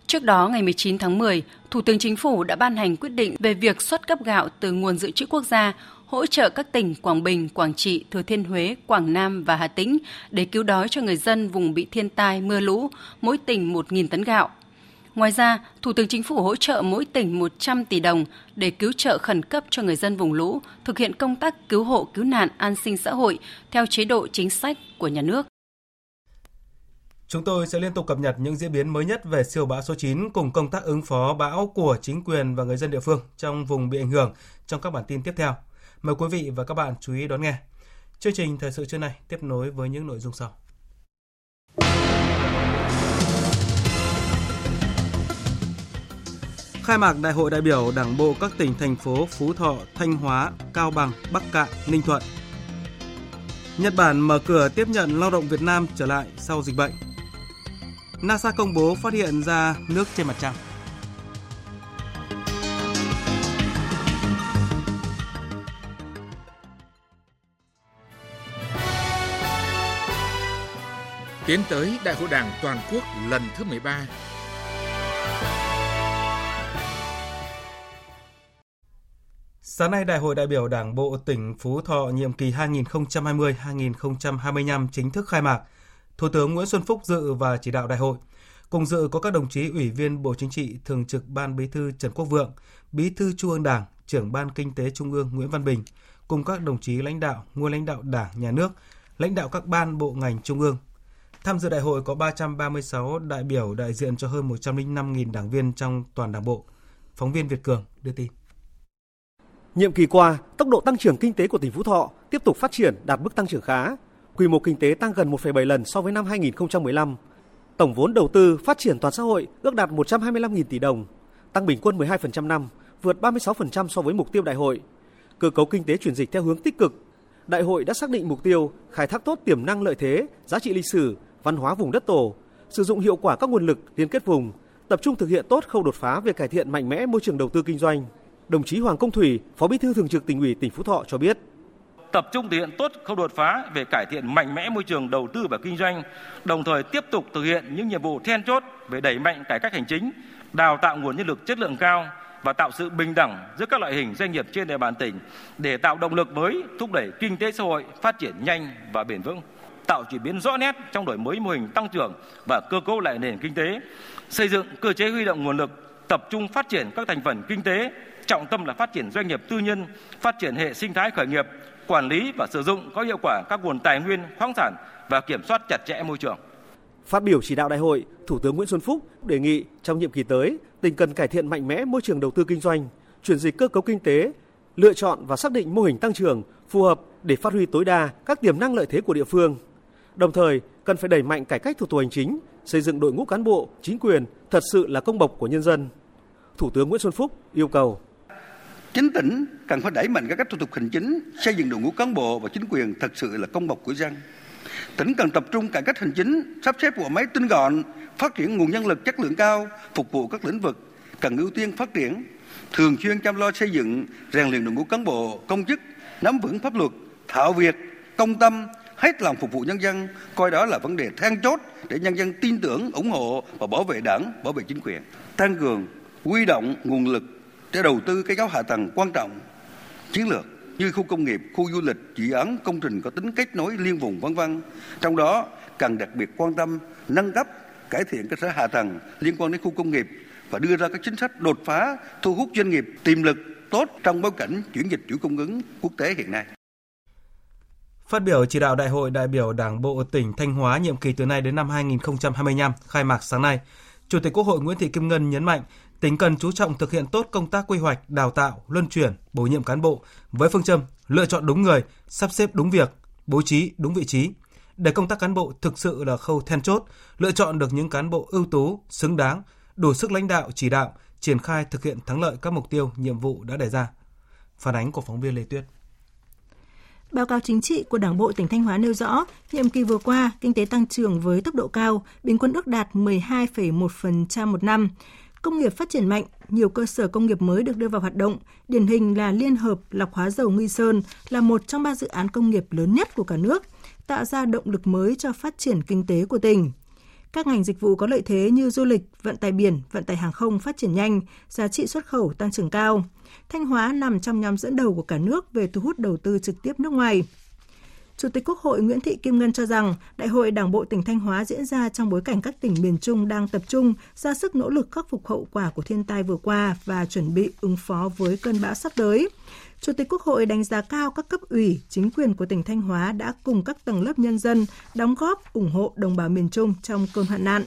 Speaker 19: Trước đó, ngày 19 tháng 10, Thủ tướng Chính phủ đã ban hành quyết định về việc xuất cấp gạo từ nguồn dự trữ quốc gia hỗ trợ các tỉnh Quảng Bình, Quảng Trị, Thừa Thiên Huế, Quảng Nam và Hà Tĩnh để cứu đói cho người dân vùng bị thiên tai mưa lũ, mỗi tỉnh 1.000 tấn gạo. Ngoài ra, Thủ tướng Chính phủ hỗ trợ mỗi tỉnh 100 tỷ đồng để cứu trợ khẩn cấp cho người dân vùng lũ, thực hiện công tác cứu hộ cứu nạn an sinh xã hội theo chế độ chính sách của nhà nước.
Speaker 1: Chúng tôi sẽ liên tục cập nhật những diễn biến mới nhất về siêu bão số 9 cùng công tác ứng phó bão của chính quyền và người dân địa phương trong vùng bị ảnh hưởng trong các bản tin tiếp theo. Mời quý vị và các bạn chú ý đón nghe. Chương trình thời sự trưa nay tiếp nối với những nội dung sau. Khai mạc Đại hội đại biểu Đảng bộ các tỉnh thành phố Phú Thọ, Thanh Hóa, Cao Bằng, Bắc Cạn, Ninh Thuận. Nhật Bản mở cửa tiếp nhận lao động Việt Nam trở lại sau dịch bệnh. NASA công bố phát hiện ra nước trên mặt trăng.
Speaker 20: Tiến tới Đại hội Đảng toàn quốc lần thứ 13
Speaker 1: Sáng nay, Đại hội đại biểu Đảng bộ tỉnh Phú Thọ nhiệm kỳ 2020-2025 chính thức khai mạc. Thủ tướng Nguyễn Xuân Phúc dự và chỉ đạo đại hội. Cùng dự có các đồng chí Ủy viên Bộ Chính trị, Thường trực Ban Bí thư Trần Quốc Vượng, Bí thư Trung ương Đảng, Trưởng Ban Kinh tế Trung ương Nguyễn Văn Bình, cùng các đồng chí lãnh đạo, nguyên lãnh đạo Đảng, Nhà nước, lãnh đạo các ban bộ ngành Trung ương. Tham dự đại hội có 336 đại biểu đại diện cho hơn 105.000 đảng viên trong toàn đảng bộ. Phóng viên Việt Cường đưa tin.
Speaker 21: Nhiệm kỳ qua, tốc độ tăng trưởng kinh tế của tỉnh Phú Thọ tiếp tục phát triển đạt mức tăng trưởng khá. Quy mô kinh tế tăng gần 1,7 lần so với năm 2015. Tổng vốn đầu tư phát triển toàn xã hội ước đạt 125.000 tỷ đồng, tăng bình quân 12% năm, vượt 36% so với mục tiêu đại hội. Cơ cấu kinh tế chuyển dịch theo hướng tích cực. Đại hội đã xác định mục tiêu khai thác tốt tiềm năng lợi thế, giá trị lịch sử, văn hóa vùng đất tổ, sử dụng hiệu quả các nguồn lực liên kết vùng, tập trung thực hiện tốt khâu đột phá về cải thiện mạnh mẽ môi trường đầu tư kinh doanh. Đồng chí Hoàng Công Thủy, Phó Bí thư Thường trực tỉnh ủy tỉnh Phú Thọ cho biết.
Speaker 22: Tập trung thực hiện tốt khâu đột phá về cải thiện mạnh mẽ môi trường đầu tư và kinh doanh, đồng thời tiếp tục thực hiện những nhiệm vụ then chốt về đẩy mạnh cải cách hành chính, đào tạo nguồn nhân lực chất lượng cao và tạo sự bình đẳng giữa các loại hình doanh nghiệp trên địa bàn tỉnh để tạo động lực mới thúc đẩy kinh tế xã hội phát triển nhanh và bền vững tạo chuyển biến rõ nét trong đổi mới mô hình tăng trưởng và cơ cấu lại nền kinh tế, xây dựng cơ chế huy động nguồn lực, tập trung phát triển các thành phần kinh tế trọng tâm là phát triển doanh nghiệp tư nhân, phát triển hệ sinh thái khởi nghiệp, quản lý và sử dụng có hiệu quả các nguồn tài nguyên khoáng sản và kiểm soát chặt chẽ môi trường.
Speaker 21: Phát biểu chỉ đạo đại hội, Thủ tướng Nguyễn Xuân Phúc đề nghị trong nhiệm kỳ tới, tỉnh cần cải thiện mạnh mẽ môi trường đầu tư kinh doanh, chuyển dịch cơ cấu kinh tế, lựa chọn và xác định mô hình tăng trưởng phù hợp để phát huy tối đa các tiềm năng lợi thế của địa phương. Đồng thời, cần phải đẩy mạnh cải cách thủ tục hành chính, xây dựng đội ngũ cán bộ, chính quyền thật sự là công bộc của nhân dân. Thủ tướng Nguyễn Xuân Phúc yêu cầu
Speaker 23: Chính tỉnh cần phải đẩy mạnh các cách thủ tục hành chính, xây dựng đội ngũ cán bộ và chính quyền thật sự là công bộc của dân. Tỉnh cần tập trung cải cách hành chính, sắp xếp bộ máy tinh gọn, phát triển nguồn nhân lực chất lượng cao, phục vụ các lĩnh vực cần ưu tiên phát triển, thường xuyên chăm lo xây dựng, rèn luyện đội ngũ cán bộ, công chức, nắm vững pháp luật, thạo việc, công tâm, hết lòng phục vụ nhân dân, coi đó là vấn đề then chốt để nhân dân tin tưởng, ủng hộ và bảo vệ đảng, bảo vệ chính quyền. Tăng cường, huy động nguồn lực để đầu tư cái giáo hạ tầng quan trọng chiến lược như khu công nghiệp, khu du lịch, dự án công trình có tính kết nối liên vùng vân vân. Trong đó cần đặc biệt quan tâm nâng cấp, cải thiện cơ sở hạ tầng liên quan đến khu công nghiệp và đưa ra các chính sách đột phá thu hút doanh nghiệp tiềm lực tốt trong bối cảnh chuyển dịch chuỗi cung ứng quốc tế hiện nay.
Speaker 1: Phát biểu chỉ đạo Đại hội đại biểu Đảng bộ tỉnh Thanh Hóa nhiệm kỳ từ nay đến năm 2025 khai mạc sáng nay, Chủ tịch Quốc hội Nguyễn Thị Kim Ngân nhấn mạnh tỉnh cần chú trọng thực hiện tốt công tác quy hoạch, đào tạo, luân chuyển, bổ nhiệm cán bộ với phương châm lựa chọn đúng người, sắp xếp đúng việc, bố trí đúng vị trí. Để công tác cán bộ thực sự là khâu then chốt, lựa chọn được những cán bộ ưu tú, xứng đáng, đủ sức lãnh đạo, chỉ đạo, triển khai thực hiện thắng lợi các mục tiêu, nhiệm vụ đã đề ra. Phản ánh của phóng viên Lê Tuyết.
Speaker 15: Báo cáo chính trị của Đảng bộ tỉnh Thanh Hóa nêu rõ, nhiệm kỳ vừa qua, kinh tế tăng trưởng với tốc độ cao, bình quân ước đạt 12,1% một năm. Công nghiệp phát triển mạnh, nhiều cơ sở công nghiệp mới được đưa vào hoạt động, điển hình là Liên hợp lọc hóa dầu Nghi Sơn là một trong ba dự án công nghiệp lớn nhất của cả nước, tạo ra động lực mới cho phát triển kinh tế của tỉnh. Các ngành dịch vụ có lợi thế như du lịch, vận tải biển, vận tải hàng không phát triển nhanh, giá trị xuất khẩu tăng trưởng cao. Thanh Hóa nằm trong nhóm dẫn đầu của cả nước về thu hút đầu tư trực tiếp nước ngoài. Chủ tịch Quốc hội Nguyễn Thị Kim Ngân cho rằng Đại hội Đảng bộ tỉnh Thanh Hóa diễn ra trong bối cảnh các tỉnh miền Trung đang tập trung ra sức nỗ lực khắc phục hậu quả của thiên tai vừa qua và chuẩn bị ứng phó với cơn bão sắp tới. Chủ tịch Quốc hội đánh giá cao các cấp ủy, chính quyền của tỉnh Thanh Hóa đã cùng các tầng lớp nhân dân đóng góp ủng hộ đồng bào miền Trung trong cơn hạn nạn.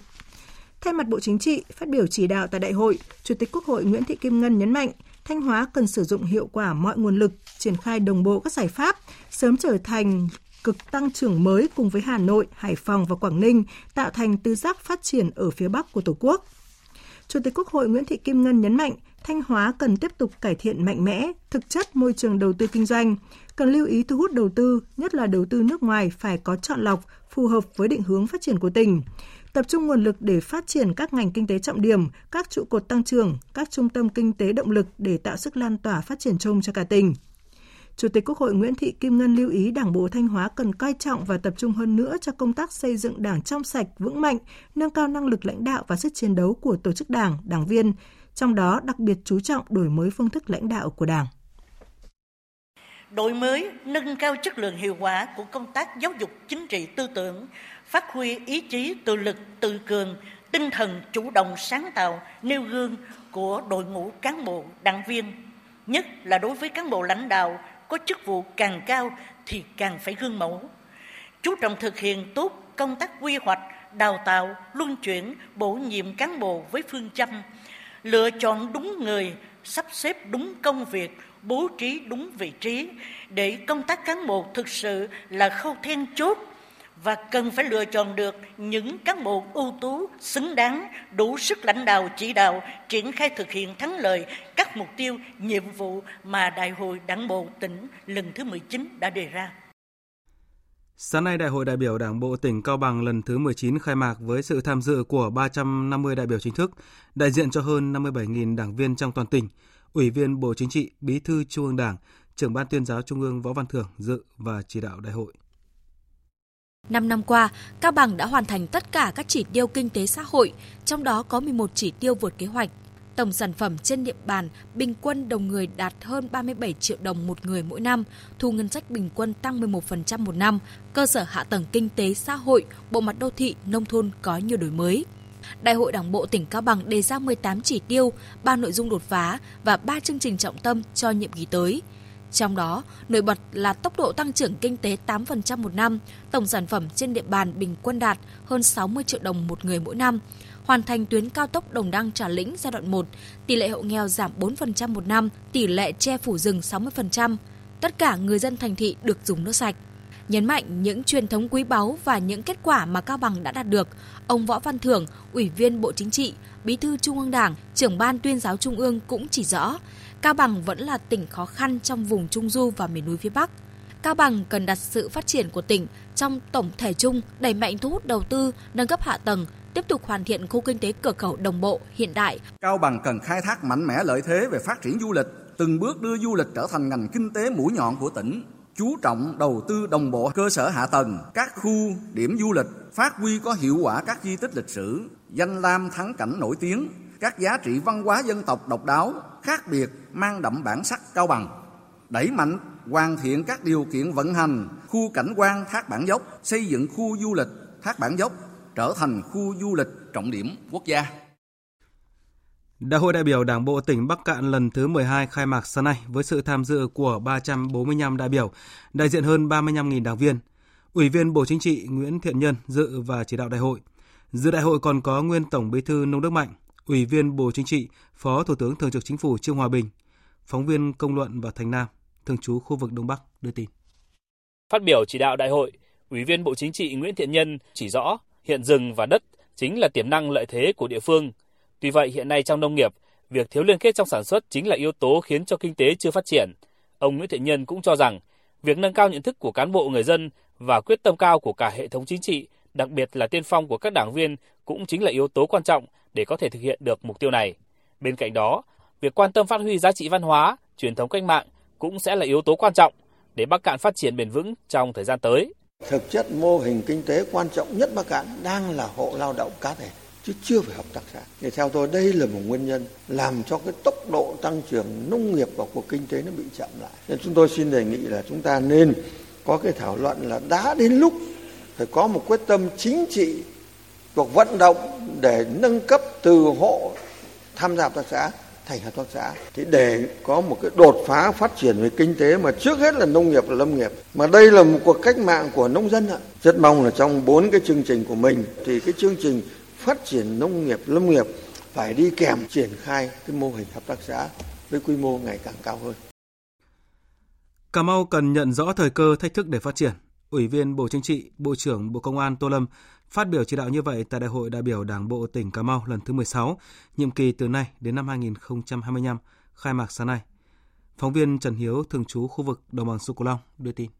Speaker 15: Thay mặt Bộ Chính trị, phát biểu chỉ đạo tại đại hội, Chủ tịch Quốc hội Nguyễn Thị Kim Ngân nhấn mạnh, Thanh Hóa cần sử dụng hiệu quả mọi nguồn lực, triển khai đồng bộ các giải pháp, sớm trở thành cực tăng trưởng mới cùng với Hà Nội, Hải Phòng và Quảng Ninh, tạo thành tứ giác phát triển ở phía Bắc của Tổ quốc. Chủ tịch Quốc hội Nguyễn Thị Kim Ngân nhấn mạnh, Thanh Hóa cần tiếp tục cải thiện mạnh mẽ thực chất môi trường đầu tư kinh doanh, cần lưu ý thu hút đầu tư, nhất là đầu tư nước ngoài phải có chọn lọc, phù hợp với định hướng phát triển của tỉnh tập trung nguồn lực để phát triển các ngành kinh tế trọng điểm, các trụ cột tăng trưởng, các trung tâm kinh tế động lực để tạo sức lan tỏa phát triển chung cho cả tỉnh. Chủ tịch Quốc hội Nguyễn Thị Kim Ngân lưu ý Đảng bộ Thanh Hóa cần coi trọng và tập trung hơn nữa cho công tác xây dựng Đảng trong sạch, vững mạnh, nâng cao năng lực lãnh đạo và sức chiến đấu của tổ chức Đảng, đảng viên, trong đó đặc biệt chú trọng đổi mới phương thức lãnh đạo của Đảng.
Speaker 24: Đổi mới, nâng cao chất lượng hiệu quả của công tác giáo dục chính trị tư tưởng, phát huy ý chí tự lực tự cường, tinh thần chủ động sáng tạo, nêu gương của đội ngũ cán bộ, đảng viên, nhất là đối với cán bộ lãnh đạo có chức vụ càng cao thì càng phải gương mẫu. Chú trọng thực hiện tốt công tác quy hoạch, đào tạo, luân chuyển, bổ nhiệm cán bộ với phương châm lựa chọn đúng người, sắp xếp đúng công việc, bố trí đúng vị trí để công tác cán bộ thực sự là khâu then chốt và cần phải lựa chọn được những cán bộ ưu tú, xứng đáng, đủ sức lãnh đạo chỉ đạo, triển khai thực hiện thắng lợi các mục tiêu, nhiệm vụ mà Đại hội Đảng bộ tỉnh lần thứ 19 đã đề ra.
Speaker 1: Sáng nay, Đại hội đại biểu Đảng bộ tỉnh Cao Bằng lần thứ 19 khai mạc với sự tham dự của 350 đại biểu chính thức, đại diện cho hơn 57.000 đảng viên trong toàn tỉnh, Ủy viên Bộ Chính trị, Bí thư Trung ương Đảng, trưởng ban tuyên giáo Trung ương Võ Văn Thưởng dự và chỉ đạo đại hội.
Speaker 25: 5 năm qua, Cao Bằng đã hoàn thành tất cả các chỉ tiêu kinh tế xã hội, trong đó có 11 chỉ tiêu vượt kế hoạch. Tổng sản phẩm trên địa bàn bình quân đầu người đạt hơn 37 triệu đồng một người mỗi năm, thu ngân sách bình quân tăng 11% một năm, cơ sở hạ tầng kinh tế xã hội, bộ mặt đô thị, nông thôn có nhiều đổi mới. Đại hội Đảng bộ tỉnh Cao Bằng đề ra 18 chỉ tiêu, 3 nội dung đột phá và 3 chương trình trọng tâm cho nhiệm kỳ tới – trong đó, nổi bật là tốc độ tăng trưởng kinh tế 8% một năm, tổng sản phẩm trên địa bàn bình quân đạt hơn 60 triệu đồng một người mỗi năm, hoàn thành tuyến cao tốc Đồng Đăng Trà Lĩnh giai đoạn 1, tỷ lệ hộ nghèo giảm 4% một năm, tỷ lệ che phủ rừng 60%. Tất cả người dân thành thị được dùng nước sạch. Nhấn mạnh những truyền thống quý báu và những kết quả mà Cao Bằng đã đạt được, ông Võ Văn Thưởng, Ủy viên Bộ Chính trị, Bí thư Trung ương Đảng, trưởng ban tuyên giáo Trung ương cũng chỉ rõ, Cao Bằng vẫn là tỉnh khó khăn trong vùng Trung Du và miền núi phía Bắc. Cao Bằng cần đặt sự phát triển của tỉnh trong tổng thể chung, đẩy mạnh thu hút đầu tư, nâng cấp hạ tầng, tiếp tục hoàn thiện khu kinh tế cửa khẩu đồng bộ, hiện đại.
Speaker 26: Cao Bằng cần khai thác mạnh mẽ lợi thế về phát triển du lịch, từng bước đưa du lịch trở thành ngành kinh tế mũi nhọn của tỉnh, chú trọng đầu tư đồng bộ cơ sở hạ tầng, các khu điểm du lịch, phát huy có hiệu quả các di tích lịch sử, danh lam thắng cảnh nổi tiếng, các giá trị văn hóa dân tộc độc đáo, khác biệt, mang đậm bản sắc cao bằng, đẩy mạnh hoàn thiện các điều kiện vận hành khu cảnh quan Thác Bản Dốc, xây dựng khu du lịch Thác Bản Dốc trở thành khu du lịch trọng điểm quốc gia.
Speaker 1: Đại hội đại biểu Đảng bộ tỉnh Bắc Cạn lần thứ 12 khai mạc sáng nay với sự tham dự của 345 đại biểu, đại diện hơn 35.000 đảng viên. Ủy viên Bộ Chính trị Nguyễn Thiện Nhân dự và chỉ đạo đại hội. Dự đại hội còn có nguyên Tổng Bí thư Nông Đức Mạnh, Ủy viên Bộ Chính trị, Phó Thủ tướng Thường trực Chính phủ Trương Hòa Bình, phóng viên Công luận và Thành Nam, thường trú khu vực Đông Bắc đưa tin.
Speaker 27: Phát biểu chỉ đạo đại hội, Ủy viên Bộ Chính trị Nguyễn Thiện Nhân chỉ rõ hiện rừng và đất chính là tiềm năng lợi thế của địa phương. Tuy vậy hiện nay trong nông nghiệp, việc thiếu liên kết trong sản xuất chính là yếu tố khiến cho kinh tế chưa phát triển. Ông Nguyễn Thiện Nhân cũng cho rằng việc nâng cao nhận thức của cán bộ người dân và quyết tâm cao của cả hệ thống chính trị, đặc biệt là tiên phong của các đảng viên cũng chính là yếu tố quan trọng để có thể thực hiện được mục tiêu này. Bên cạnh đó, việc quan tâm phát huy giá trị văn hóa, truyền thống cách mạng cũng sẽ là yếu tố quan trọng để Bắc Cạn phát triển bền vững trong thời gian tới.
Speaker 28: Thực chất mô hình kinh tế quan trọng nhất Bắc Cạn đang là hộ lao động cá thể, chứ chưa phải hợp tác xã. Thì theo tôi, đây là một nguyên nhân làm cho cái tốc độ tăng trưởng nông nghiệp và cuộc kinh tế nó bị chậm lại. Nên chúng tôi xin đề nghị là chúng ta nên có cái thảo luận là đã đến lúc phải có một quyết tâm chính trị cuộc vận động để nâng cấp từ hộ tham gia hợp tác xã thành hợp tác xã. Thì để có một cái đột phá phát triển về kinh tế mà trước hết là nông nghiệp và lâm nghiệp mà đây là một cuộc cách mạng của nông dân ạ. Rất mong là trong bốn cái chương trình của mình thì cái chương trình phát triển nông nghiệp lâm nghiệp phải đi kèm triển khai cái mô hình hợp tác xã với quy mô ngày càng cao hơn.
Speaker 1: Cà Mau cần nhận rõ thời cơ thách thức để phát triển. Ủy viên Bộ Chính trị, Bộ trưởng Bộ Công an Tô Lâm phát biểu chỉ đạo như vậy tại Đại hội đại biểu Đảng bộ tỉnh Cà Mau lần thứ 16, nhiệm kỳ từ nay đến năm 2025, khai mạc sáng nay. Phóng viên Trần Hiếu, thường trú khu vực Đồng bằng sông Cửu Long đưa tin.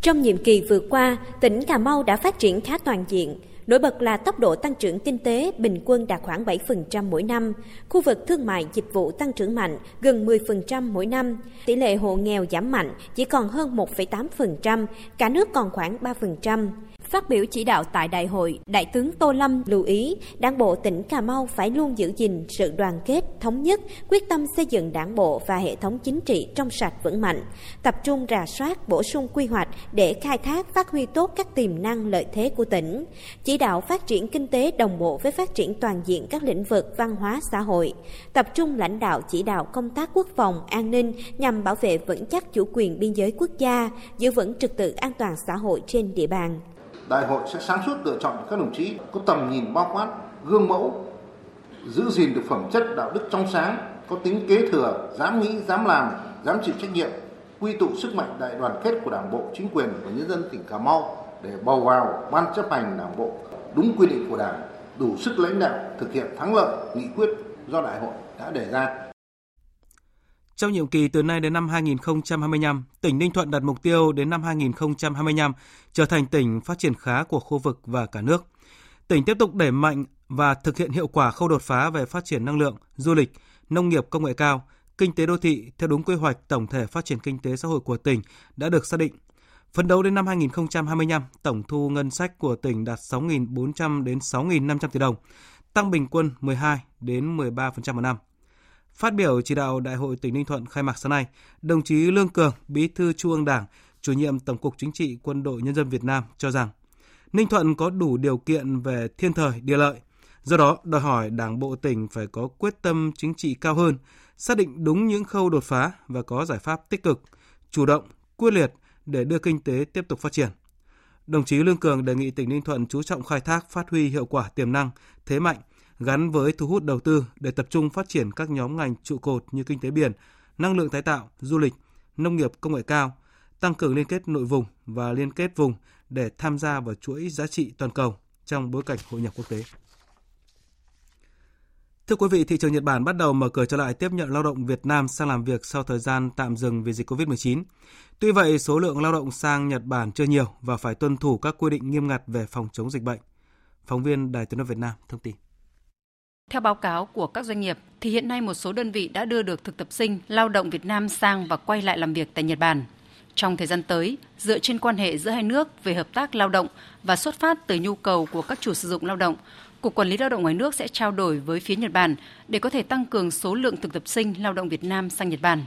Speaker 29: Trong nhiệm kỳ vừa qua, tỉnh Cà Mau đã phát triển khá toàn diện, Nổi bật là tốc độ tăng trưởng kinh tế bình quân đạt khoảng 7% mỗi năm, khu vực thương mại dịch vụ tăng trưởng mạnh gần 10% mỗi năm, tỷ lệ hộ nghèo giảm mạnh chỉ còn hơn 1,8%, cả nước còn khoảng 3%. Phát biểu chỉ đạo tại đại hội, Đại tướng Tô Lâm lưu ý Đảng bộ tỉnh Cà Mau phải luôn giữ gìn sự đoàn kết, thống nhất, quyết tâm xây dựng đảng bộ và hệ thống chính trị trong sạch vững mạnh, tập trung rà soát, bổ sung quy hoạch để khai thác phát huy tốt các tiềm năng lợi thế của tỉnh, chỉ đạo phát triển kinh tế đồng bộ với phát triển toàn diện các lĩnh vực văn hóa xã hội, tập trung lãnh đạo chỉ đạo công tác quốc phòng, an ninh nhằm bảo vệ vững chắc chủ quyền biên giới quốc gia, giữ vững trật tự an toàn xã hội trên địa bàn
Speaker 30: đại hội sẽ sáng suốt lựa chọn các đồng chí có tầm nhìn bao quát, gương mẫu, giữ gìn được phẩm chất đạo đức trong sáng, có tính kế thừa, dám nghĩ, dám làm, dám chịu trách nhiệm, quy tụ sức mạnh đại đoàn kết của Đảng bộ, chính quyền và nhân dân tỉnh Cà Mau để bầu vào ban chấp hành Đảng bộ đúng quy định của Đảng, đủ sức lãnh đạo thực hiện thắng lợi nghị quyết do đại hội đã đề ra.
Speaker 1: Trong nhiệm kỳ từ nay đến năm 2025, tỉnh Ninh Thuận đặt mục tiêu đến năm 2025 trở thành tỉnh phát triển khá của khu vực và cả nước. Tỉnh tiếp tục đẩy mạnh và thực hiện hiệu quả khâu đột phá về phát triển năng lượng, du lịch, nông nghiệp công nghệ cao, kinh tế đô thị theo đúng quy hoạch tổng thể phát triển kinh tế xã hội của tỉnh đã được xác định. Phấn đấu đến năm 2025, tổng thu ngân sách của tỉnh đạt 6.400 đến 6.500 tỷ đồng, tăng bình quân 12 đến 13% một năm. Phát biểu chỉ đạo Đại hội tỉnh Ninh Thuận khai mạc sáng nay, đồng chí Lương Cường, Bí thư Trung ương Đảng, chủ nhiệm Tổng cục Chính trị Quân đội Nhân dân Việt Nam cho rằng Ninh Thuận có đủ điều kiện về thiên thời, địa lợi. Do đó, đòi hỏi Đảng bộ tỉnh phải có quyết tâm chính trị cao hơn, xác định đúng những khâu đột phá và có giải pháp tích cực, chủ động, quyết liệt để đưa kinh tế tiếp tục phát triển. Đồng chí Lương Cường đề nghị tỉnh Ninh Thuận chú trọng khai thác phát huy hiệu quả tiềm năng, thế mạnh gắn với thu hút đầu tư để tập trung phát triển các nhóm ngành trụ cột như kinh tế biển, năng lượng tái tạo, du lịch, nông nghiệp công nghệ cao, tăng cường liên kết nội vùng và liên kết vùng để tham gia vào chuỗi giá trị toàn cầu trong bối cảnh hội nhập quốc tế. Thưa quý vị, thị trường Nhật Bản bắt đầu mở cửa trở lại tiếp nhận lao động Việt Nam sang làm việc sau thời gian tạm dừng vì dịch COVID-19. Tuy vậy, số lượng lao động sang Nhật Bản chưa nhiều và phải tuân thủ các quy định nghiêm ngặt về phòng chống dịch bệnh. Phóng viên Đài Tiếng nói Việt Nam thông tin.
Speaker 19: Theo báo cáo của các doanh nghiệp, thì hiện nay một số đơn vị đã đưa được thực tập sinh lao động Việt Nam sang và quay lại làm việc tại Nhật Bản. Trong thời gian tới, dựa trên quan hệ giữa hai nước về hợp tác lao động và xuất phát từ nhu cầu của các chủ sử dụng lao động, Cục Quản lý Lao động ngoài nước sẽ trao đổi với phía Nhật Bản để có thể tăng cường số lượng thực tập sinh lao động Việt Nam sang Nhật Bản.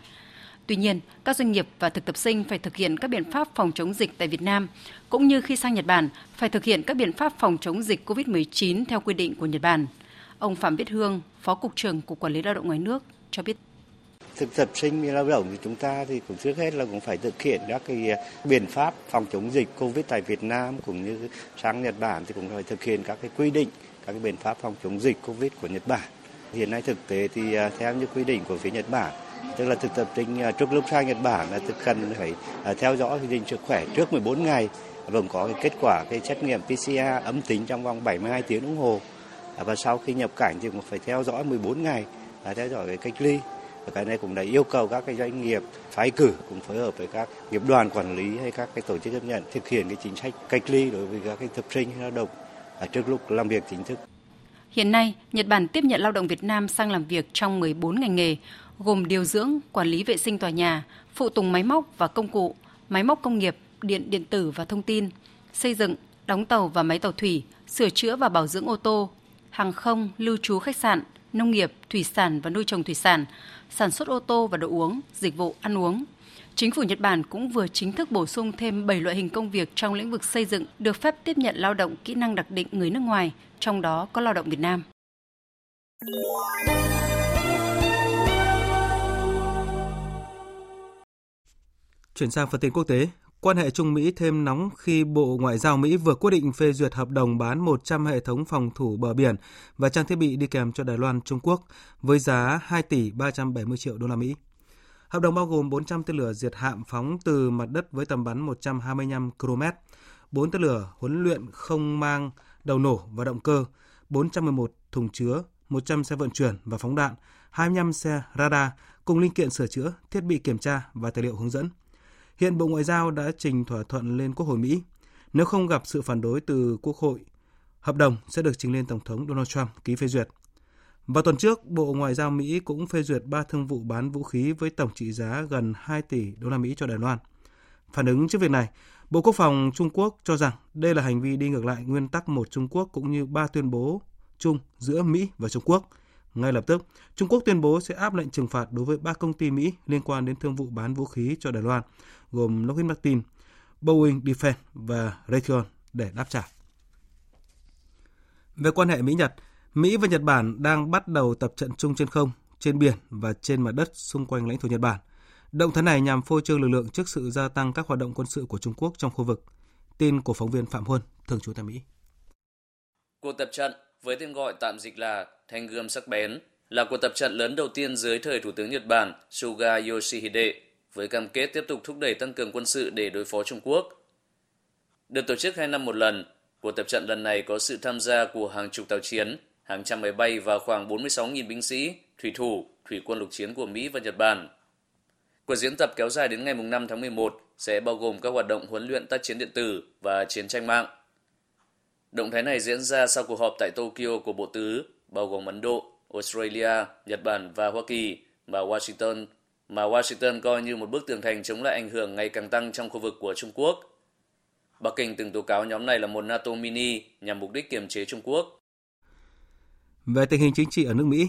Speaker 19: Tuy nhiên, các doanh nghiệp và thực tập sinh phải thực hiện các biện pháp phòng chống dịch tại Việt Nam, cũng như khi sang Nhật Bản phải thực hiện các biện pháp phòng chống dịch COVID-19 theo quy định của Nhật Bản. Ông Phạm Viết Hương, Phó Cục trưởng Cục Quản lý Lao động ngoài nước cho biết.
Speaker 31: Thực tập sinh lao động thì chúng ta thì cũng trước hết là cũng phải thực hiện các cái à, biện pháp phòng chống dịch covid tại Việt Nam cũng như sang Nhật Bản thì cũng phải thực hiện các cái quy định các cái biện pháp phòng chống dịch covid của Nhật Bản. Hiện nay thực tế thì à, theo như quy định của phía Nhật Bản tức là thực tập sinh à, trước lúc sang Nhật Bản là thực cần phải theo dõi tình hình sức khỏe trước 14 ngày và có cái kết quả cái xét nghiệm PCR âm tính trong vòng 72 tiếng đồng hồ. À, và sau khi nhập cảnh thì cũng phải theo dõi 14 ngày và theo dõi cái cách ly và cái này cũng đã yêu cầu các cái doanh nghiệp phái cử cùng phối hợp với các nghiệp đoàn quản lý hay các cái tổ chức tiếp nhận thực hiện cái chính sách cách ly đối với các cái thực sinh lao động trước lúc làm việc chính thức.
Speaker 19: Hiện nay, Nhật Bản tiếp nhận lao động Việt Nam sang làm việc trong 14 ngành nghề, gồm điều dưỡng, quản lý vệ sinh tòa nhà, phụ tùng máy móc và công cụ, máy móc công nghiệp, điện điện tử và thông tin, xây dựng, đóng tàu và máy tàu thủy, sửa chữa và bảo dưỡng ô tô, hàng không, lưu trú khách sạn, nông nghiệp, thủy sản và nuôi trồng thủy sản, sản xuất ô tô và đồ uống, dịch vụ ăn uống. Chính phủ Nhật Bản cũng vừa chính thức bổ sung thêm 7 loại hình công việc trong lĩnh vực xây dựng được phép tiếp nhận lao động kỹ năng đặc định người nước ngoài, trong đó có lao động Việt Nam.
Speaker 1: Chuyển sang phần tin quốc tế, Quan hệ Trung Mỹ thêm nóng khi Bộ Ngoại giao Mỹ vừa quyết định phê duyệt hợp đồng bán 100 hệ thống phòng thủ bờ biển và trang thiết bị đi kèm cho Đài Loan, Trung Quốc với giá 2 tỷ 370 triệu đô la Mỹ. Hợp đồng bao gồm 400 tên lửa diệt hạm phóng từ mặt đất với tầm bắn 125 km, 4 tên lửa huấn luyện không mang đầu nổ và động cơ, 411 thùng chứa, 100 xe vận chuyển và phóng đạn, 25 xe radar cùng linh kiện sửa chữa, thiết bị kiểm tra và tài liệu hướng dẫn. Hiện Bộ Ngoại giao đã trình thỏa thuận lên Quốc hội Mỹ. Nếu không gặp sự phản đối từ Quốc hội, hợp đồng sẽ được trình lên Tổng thống Donald Trump ký phê duyệt. Vào tuần trước, Bộ Ngoại giao Mỹ cũng phê duyệt 3 thương vụ bán vũ khí với tổng trị giá gần 2 tỷ đô la Mỹ cho Đài Loan. Phản ứng trước việc này, Bộ Quốc phòng Trung Quốc cho rằng đây là hành vi đi ngược lại nguyên tắc một Trung Quốc cũng như ba tuyên bố chung giữa Mỹ và Trung Quốc. Ngay lập tức, Trung Quốc tuyên bố sẽ áp lệnh trừng phạt đối với ba công ty Mỹ liên quan đến thương vụ bán vũ khí cho Đài Loan, gồm Lockheed Martin, Boeing Defense và Raytheon để đáp trả. Về quan hệ Mỹ-Nhật, Mỹ và Nhật Bản đang bắt đầu tập trận chung trên không, trên biển và trên mặt đất xung quanh lãnh thổ Nhật Bản. Động thái này nhằm phô trương lực lượng trước sự gia tăng các hoạt động quân sự của Trung Quốc trong khu vực. Tin của phóng viên Phạm Huân, thường trú tại Mỹ.
Speaker 32: Cuộc tập trận với tên gọi tạm dịch là Thanh gươm sắc bén là cuộc tập trận lớn đầu tiên dưới thời Thủ tướng Nhật Bản Suga Yoshihide với cam kết tiếp tục thúc đẩy tăng cường quân sự để đối phó Trung Quốc. Được tổ chức hai năm một lần, cuộc tập trận lần này có sự tham gia của hàng chục tàu chiến, hàng trăm máy bay và khoảng 46.000 binh sĩ, thủy thủ, thủy quân lục chiến của Mỹ và Nhật Bản. Cuộc diễn tập kéo dài đến ngày 5 tháng 11 sẽ bao gồm các hoạt động huấn luyện tác chiến điện tử và chiến tranh mạng. Động thái này diễn ra sau cuộc họp tại Tokyo của Bộ Tứ, bao gồm Ấn Độ, Australia, Nhật Bản và Hoa Kỳ, mà Washington mà Washington coi như một bức tường thành chống lại ảnh hưởng ngày càng tăng trong khu vực của Trung Quốc. Bắc Kinh từng tố cáo nhóm này là một NATO mini nhằm mục đích kiềm chế Trung Quốc.
Speaker 1: Về tình hình chính trị ở nước Mỹ,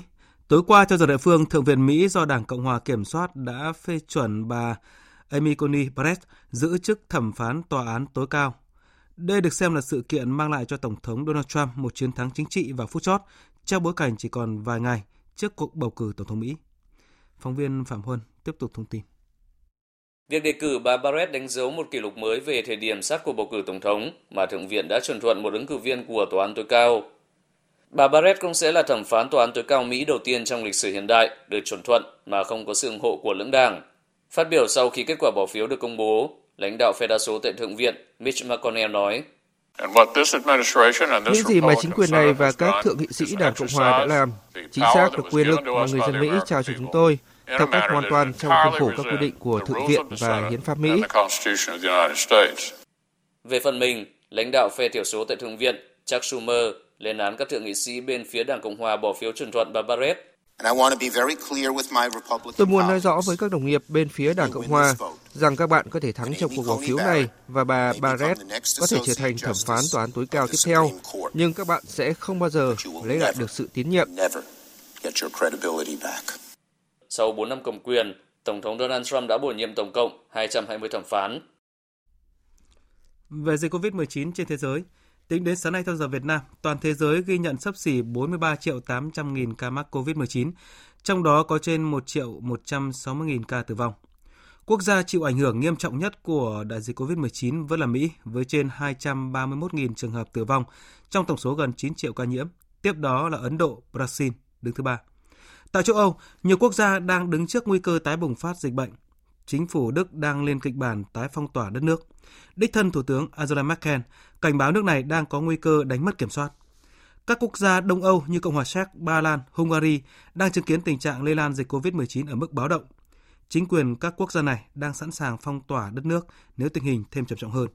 Speaker 1: tối qua theo giờ địa phương, Thượng viện Mỹ do Đảng Cộng hòa kiểm soát đã phê chuẩn bà Amy Coney Barrett giữ chức thẩm phán tòa án tối cao. Đây được xem là sự kiện mang lại cho Tổng thống Donald Trump một chiến thắng chính trị vào phút chót trong bối cảnh chỉ còn vài ngày trước cuộc bầu cử Tổng thống Mỹ. Phóng viên Phạm Huân tiếp tục thông tin.
Speaker 32: Việc đề cử bà Barrett đánh dấu một kỷ lục mới về thời điểm sát cuộc bầu cử tổng thống mà Thượng viện đã chuẩn thuận một ứng cử viên của Tòa án tối cao. Bà Barrett cũng sẽ là thẩm phán Tòa án tối cao Mỹ đầu tiên trong lịch sử hiện đại được chuẩn thuận mà không có sự ủng hộ của lưỡng đảng. Phát biểu sau khi kết quả bỏ phiếu được công bố, lãnh đạo phe đa số tại Thượng viện Mitch McConnell nói,
Speaker 33: những gì mà chính quyền này và các thượng nghị sĩ Đảng Cộng Hòa đã làm chính xác là quyền lực mà người dân Mỹ trao cho chúng tôi theo cách hoàn toàn trong khuôn khổ các quy định của Thượng viện và Hiến pháp Mỹ.
Speaker 32: Về phần mình, lãnh đạo phe thiểu số tại Thượng viện Chuck Schumer lên án các thượng nghị sĩ bên phía Đảng Cộng Hòa bỏ phiếu chuẩn thuận bà Barrett
Speaker 33: Tôi muốn nói rõ với các đồng nghiệp bên phía Đảng Cộng Hòa rằng các bạn có thể thắng trong cuộc bỏ phiếu này và bà Barrett có thể trở thành thẩm phán tòa án tối cao tiếp theo, nhưng các bạn sẽ không bao giờ lấy lại được sự tín nhiệm.
Speaker 32: Sau 4 năm cầm quyền, Tổng thống Donald Trump đã bổ nhiệm tổng cộng 220 thẩm phán.
Speaker 1: Về dịch COVID-19 trên thế giới, Tính đến sáng nay theo giờ Việt Nam, toàn thế giới ghi nhận sấp xỉ 43 triệu 800 nghìn ca mắc COVID-19, trong đó có trên 1 triệu 160 nghìn ca tử vong. Quốc gia chịu ảnh hưởng nghiêm trọng nhất của đại dịch COVID-19 vẫn là Mỹ với trên 231.000 trường hợp tử vong trong tổng số gần 9 triệu ca nhiễm. Tiếp đó là Ấn Độ, Brazil đứng thứ ba. Tại châu Âu, nhiều quốc gia đang đứng trước nguy cơ tái bùng phát dịch bệnh. Chính phủ Đức đang lên kịch bản tái phong tỏa đất nước. Đích thân Thủ tướng Angela Merkel cảnh báo nước này đang có nguy cơ đánh mất kiểm soát. Các quốc gia Đông Âu như Cộng hòa Séc, Ba Lan, Hungary đang chứng kiến tình trạng lây lan dịch COVID-19 ở mức báo động. Chính quyền các quốc gia này đang sẵn sàng phong tỏa đất nước nếu tình hình thêm trầm trọng hơn.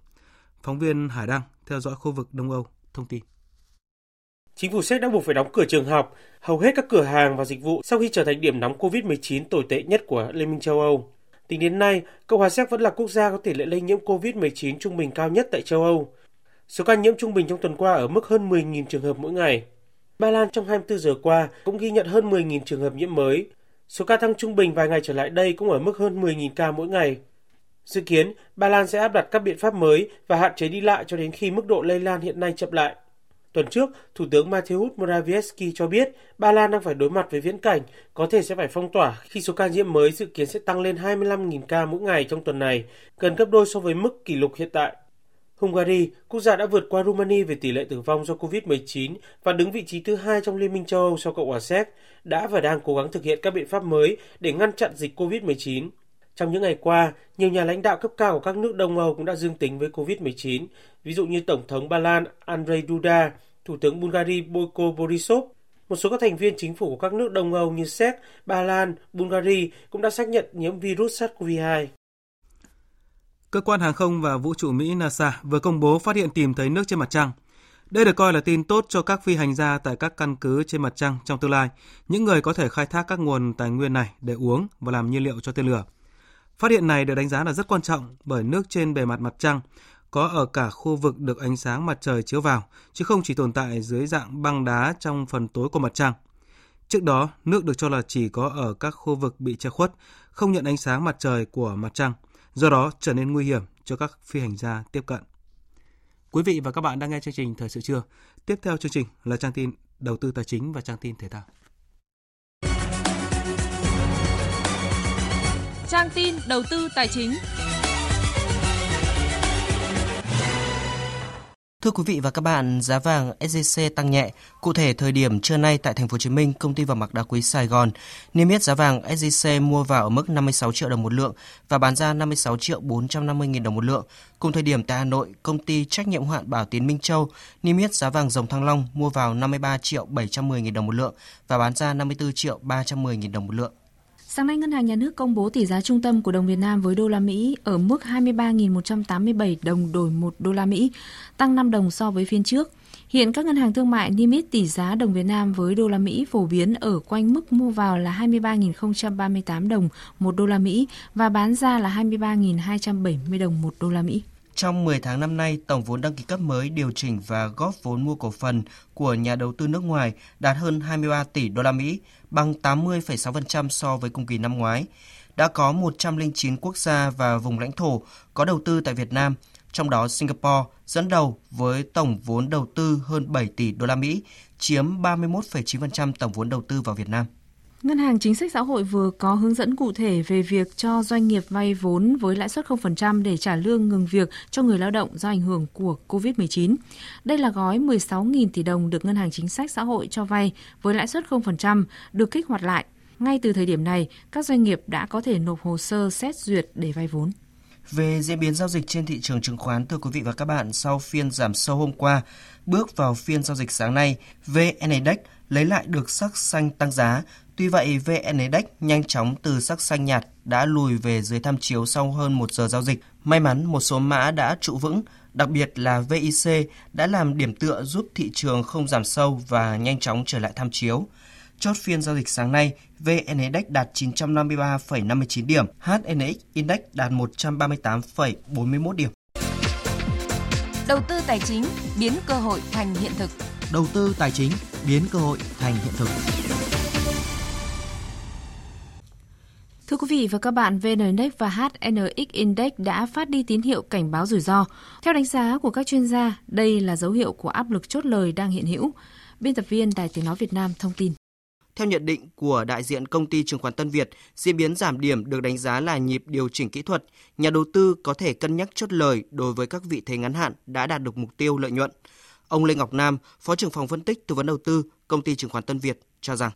Speaker 1: Phóng viên Hải Đăng theo dõi khu vực Đông Âu thông tin.
Speaker 27: Chính phủ Séc đã buộc phải đóng cửa trường học, hầu hết các cửa hàng và dịch vụ sau khi trở thành điểm nóng COVID-19 tồi tệ nhất của Liên minh châu Âu. Tính đến nay, Cộng hòa Séc vẫn là quốc gia có tỷ lệ lây nhiễm COVID-19 trung bình cao nhất tại châu Âu. Số ca nhiễm trung bình trong tuần qua ở mức hơn 10.000 trường hợp mỗi ngày. Ba Lan trong 24 giờ qua cũng ghi nhận hơn 10.000 trường hợp nhiễm mới. Số ca tăng trung bình vài ngày trở lại đây cũng ở mức hơn 10.000 ca mỗi ngày. Dự kiến, Ba Lan sẽ áp đặt các biện pháp mới và hạn chế đi lại cho đến khi mức độ lây lan hiện nay chậm lại. Tuần trước, Thủ tướng Mateusz Morawiecki cho biết Ba Lan đang phải đối mặt với viễn cảnh có thể sẽ phải phong tỏa khi số ca nhiễm mới dự kiến sẽ tăng lên 25.000 ca mỗi ngày trong tuần này, gần gấp đôi so với mức kỷ lục hiện tại. Hungary, quốc gia đã vượt qua Rumani về tỷ lệ tử vong do COVID-19 và đứng vị trí thứ hai trong Liên minh châu Âu sau Cộng hòa Séc, đã và đang cố gắng thực hiện các biện pháp mới để ngăn chặn dịch COVID-19. Trong những ngày qua, nhiều nhà lãnh đạo cấp cao của các nước Đông Âu cũng đã dương tính với COVID-19, ví dụ như Tổng thống Ba Lan Andrzej Duda, Thủ tướng Bulgaria Boyko Borisov. Một số các thành viên chính phủ của các nước Đông Âu như Séc, Ba Lan, Bulgaria cũng đã xác nhận nhiễm virus SARS-CoV-2.
Speaker 1: Cơ quan hàng không và vũ trụ Mỹ NASA vừa công bố phát hiện tìm thấy nước trên mặt trăng. Đây được coi là tin tốt cho các phi hành gia tại các căn cứ trên mặt trăng trong tương lai, những người có thể khai thác các nguồn tài nguyên này để uống và làm nhiên liệu cho tên lửa. Phát hiện này được đánh giá là rất quan trọng bởi nước trên bề mặt mặt trăng có ở cả khu vực được ánh sáng mặt trời chiếu vào, chứ không chỉ tồn tại dưới dạng băng đá trong phần tối của mặt trăng. Trước đó, nước được cho là chỉ có ở các khu vực bị che khuất, không nhận ánh sáng mặt trời của mặt trăng, do đó trở nên nguy hiểm cho các phi hành gia tiếp cận. Quý vị và các bạn đang nghe chương trình Thời sự trưa. Tiếp theo chương trình là trang tin đầu tư tài chính và trang tin thể thao.
Speaker 34: Trang tin đầu tư tài chính.
Speaker 35: Thưa quý vị và các bạn, giá vàng SJC tăng nhẹ. Cụ thể thời điểm trưa nay tại thành phố Hồ Chí Minh, công ty vàng bạc đá quý Sài Gòn niêm yết giá vàng SJC mua vào ở mức 56 triệu đồng một lượng và bán ra 56 triệu 450 nghìn đồng một lượng. Cùng thời điểm tại Hà Nội, công ty trách nhiệm hạn Bảo Tiến Minh Châu niêm yết giá vàng dòng Thăng Long mua vào 53 triệu 710 nghìn đồng một lượng và bán ra 54 triệu 310 nghìn đồng một lượng.
Speaker 12: Sáng nay, Ngân hàng Nhà nước công bố tỷ giá trung tâm của đồng Việt Nam với đô la Mỹ ở mức 23.187 đồng đổi 1 đô la Mỹ, tăng 5 đồng so với phiên trước. Hiện các ngân hàng thương mại niêm yết tỷ giá đồng Việt Nam với đô la Mỹ phổ biến ở quanh mức mua vào là 23.038 đồng 1 đô la Mỹ và bán ra là 23.270 đồng 1 đô la Mỹ.
Speaker 35: Trong 10 tháng năm nay, tổng vốn đăng ký cấp mới điều chỉnh và góp vốn mua cổ phần của nhà đầu tư nước ngoài đạt hơn 23 tỷ đô la Mỹ, bằng 80,6% so với cùng kỳ năm ngoái. Đã có 109 quốc gia và vùng lãnh thổ có đầu tư tại Việt Nam, trong đó Singapore dẫn đầu với tổng vốn đầu tư hơn 7 tỷ đô la Mỹ, chiếm 31,9% tổng vốn đầu tư vào Việt Nam.
Speaker 12: Ngân hàng Chính sách Xã hội vừa có hướng dẫn cụ thể về việc cho doanh nghiệp vay vốn với lãi suất 0% để trả lương ngừng việc cho người lao động do ảnh hưởng của COVID-19. Đây là gói 16.000 tỷ đồng được Ngân hàng Chính sách Xã hội cho vay với lãi suất 0% được kích hoạt lại. Ngay từ thời điểm này, các doanh nghiệp đã có thể nộp hồ sơ xét duyệt để vay vốn.
Speaker 35: Về diễn biến giao dịch trên thị trường chứng khoán, thưa quý vị và các bạn, sau phiên giảm sâu hôm qua, bước vào phiên giao dịch sáng nay, VN Index lấy lại được sắc xanh tăng giá Tuy vậy, VN Index nhanh chóng từ sắc xanh nhạt đã lùi về dưới tham chiếu sau hơn một giờ giao dịch. May mắn một số mã đã trụ vững, đặc biệt là VIC đã làm điểm tựa giúp thị trường không giảm sâu và nhanh chóng trở lại tham chiếu. Chốt phiên giao dịch sáng nay, VN Index đạt 953,59 điểm, HNX Index đạt 138,41 điểm.
Speaker 34: Đầu tư tài chính biến cơ hội thành hiện thực.
Speaker 35: Đầu tư tài chính biến cơ hội thành hiện thực.
Speaker 12: Thưa quý vị và các bạn, VN Index và HNX Index đã phát đi tín hiệu cảnh báo rủi ro. Theo đánh giá của các chuyên gia, đây là dấu hiệu của áp lực chốt lời đang hiện hữu. Biên tập viên Đài Tiếng Nói Việt Nam thông tin.
Speaker 35: Theo nhận định của đại diện công ty chứng khoán Tân Việt, diễn biến giảm điểm được đánh giá là nhịp điều chỉnh kỹ thuật. Nhà đầu tư có thể cân nhắc chốt lời đối với các vị thế ngắn hạn đã đạt được mục tiêu lợi nhuận. Ông Lê Ngọc Nam, Phó trưởng phòng phân tích tư vấn đầu tư, công ty chứng khoán Tân Việt cho rằng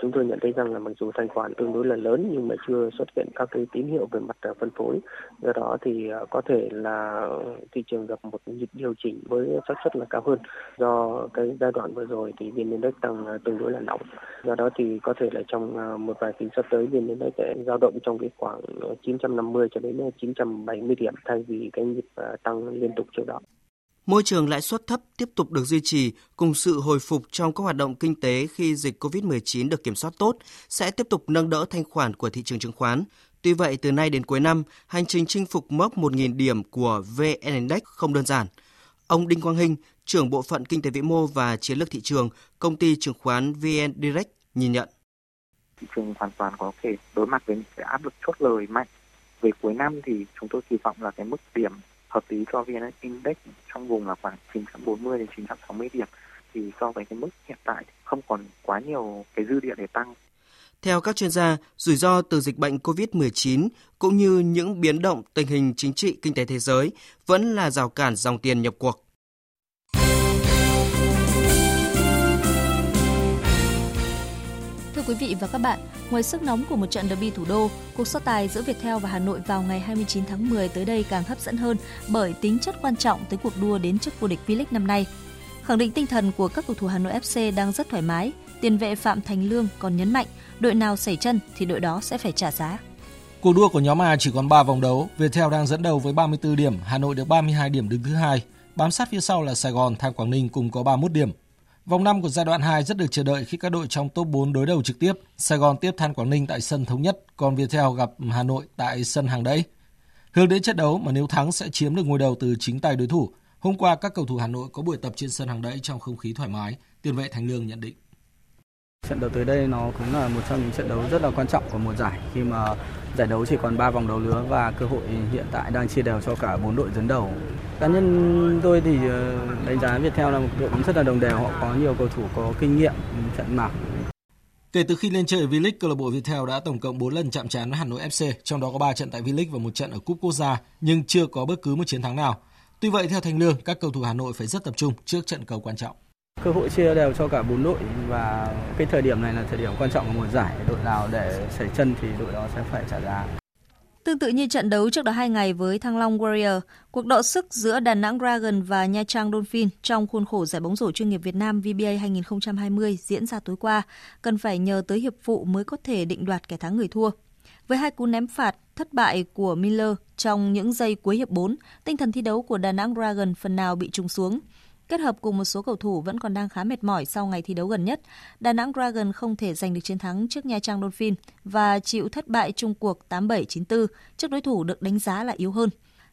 Speaker 36: Chúng tôi nhận thấy rằng là mặc dù thanh khoản tương đối là lớn nhưng mà chưa xuất hiện các cái tín hiệu về mặt à, phân phối. Do đó thì à, có thể là thị trường gặp một nhịp điều chỉnh với xác suất là cao hơn. Do cái giai đoạn vừa rồi thì vn index tăng à, tương đối là nóng. Do đó thì có thể là trong một vài phiên sắp tới vn index sẽ dao động trong cái khoảng 950 cho đến 970 điểm thay vì cái nhịp tăng liên tục trước đó.
Speaker 35: Môi trường lãi suất thấp tiếp tục được duy trì cùng sự hồi phục trong các hoạt động kinh tế khi dịch COVID-19 được kiểm soát tốt sẽ tiếp tục nâng đỡ thanh khoản của thị trường chứng khoán. Tuy vậy, từ nay đến cuối năm, hành trình chinh phục mốc 1.000 điểm của VN Index không đơn giản. Ông Đinh Quang Hinh, trưởng bộ phận kinh tế vĩ mô và chiến lược thị trường, công ty chứng khoán VN Direct nhìn nhận.
Speaker 37: Thị trường hoàn toàn có thể đối mặt với những cái áp lực chốt lời mạnh. Về cuối năm thì chúng tôi kỳ vọng là cái mức điểm hợp lý cho VN Index trong vùng là khoảng 940 đến 960 điểm thì so với cái mức hiện tại không còn quá nhiều cái dư địa để tăng.
Speaker 35: Theo các chuyên gia, rủi ro từ dịch bệnh COVID-19 cũng như những biến động tình hình chính trị kinh tế thế giới vẫn là rào cản dòng tiền nhập cuộc.
Speaker 34: Quý vị và các bạn, ngoài sức nóng của một trận derby thủ đô, cuộc so tài giữa Viettel và Hà Nội vào ngày 29 tháng 10 tới đây càng hấp dẫn hơn bởi tính chất quan trọng tới cuộc đua đến chức vô địch V-League năm nay. Khẳng định tinh thần của các cầu thủ Hà Nội FC đang rất thoải mái, tiền vệ Phạm Thành Lương còn nhấn mạnh đội nào xảy chân thì đội đó sẽ phải trả giá.
Speaker 38: Cuộc đua của nhóm A chỉ còn 3 vòng đấu, Viettel đang dẫn đầu với 34 điểm, Hà Nội được 32 điểm đứng thứ hai, bám sát phía sau là Sài Gòn, Thanh Quảng Ninh cùng có 31 điểm. Vòng 5 của giai đoạn 2 rất được chờ đợi khi các đội trong top 4 đối đầu trực tiếp. Sài Gòn tiếp Than Quảng Ninh tại sân Thống Nhất, còn Viettel gặp Hà Nội tại sân Hàng Đẫy. Hướng đến trận đấu mà nếu thắng sẽ chiếm được ngôi đầu từ chính tay đối thủ. Hôm qua các cầu thủ Hà Nội có buổi tập trên sân Hàng Đẫy trong không khí thoải mái, tiền vệ Thành Lương nhận định.
Speaker 39: Trận đấu tới đây nó cũng là một trong những trận đấu rất là quan trọng của một giải khi mà giải đấu chỉ còn 3 vòng đấu nữa và cơ hội hiện tại đang chia đều cho cả 4 đội dẫn đầu. Cá nhân tôi thì ờ, đánh giá Viettel là một đội bóng rất là đồng đều, họ có nhiều cầu thủ có kinh nghiệm trận mạc.
Speaker 38: Kể từ khi lên chơi V-League, câu lạc bộ Viettel đã tổng cộng 4 lần chạm trán với Hà Nội FC, trong đó có 3 trận tại V-League và một trận ở Cúp Quốc gia, nhưng chưa có bất cứ một chiến thắng nào. Tuy vậy, theo Thành Lương, các cầu thủ Hà Nội phải rất tập trung trước trận cầu quan trọng.
Speaker 39: Cơ hội chia đều cho cả bốn đội và cái thời điểm này là thời điểm quan trọng của một giải. Đội nào để xảy chân thì đội đó sẽ phải trả giá.
Speaker 34: Tương tự như trận đấu trước đó 2 ngày với Thăng Long Warrior, cuộc đọ sức giữa Đà Nẵng Dragon và Nha Trang Dolphin trong khuôn khổ giải bóng rổ chuyên nghiệp Việt Nam VBA 2020 diễn ra tối qua, cần phải nhờ tới hiệp phụ mới có thể định đoạt kẻ thắng người thua. Với hai cú ném phạt thất bại của Miller trong những giây cuối hiệp 4, tinh thần thi đấu của Đà Nẵng Dragon phần nào bị trùng xuống. Kết hợp cùng một số cầu thủ vẫn còn đang khá mệt mỏi sau ngày thi đấu gần nhất, Đà Nẵng Dragon không thể giành được chiến thắng trước Nha Trang Dolphin và chịu thất bại chung cuộc 87-94 trước đối thủ được đánh giá là yếu hơn.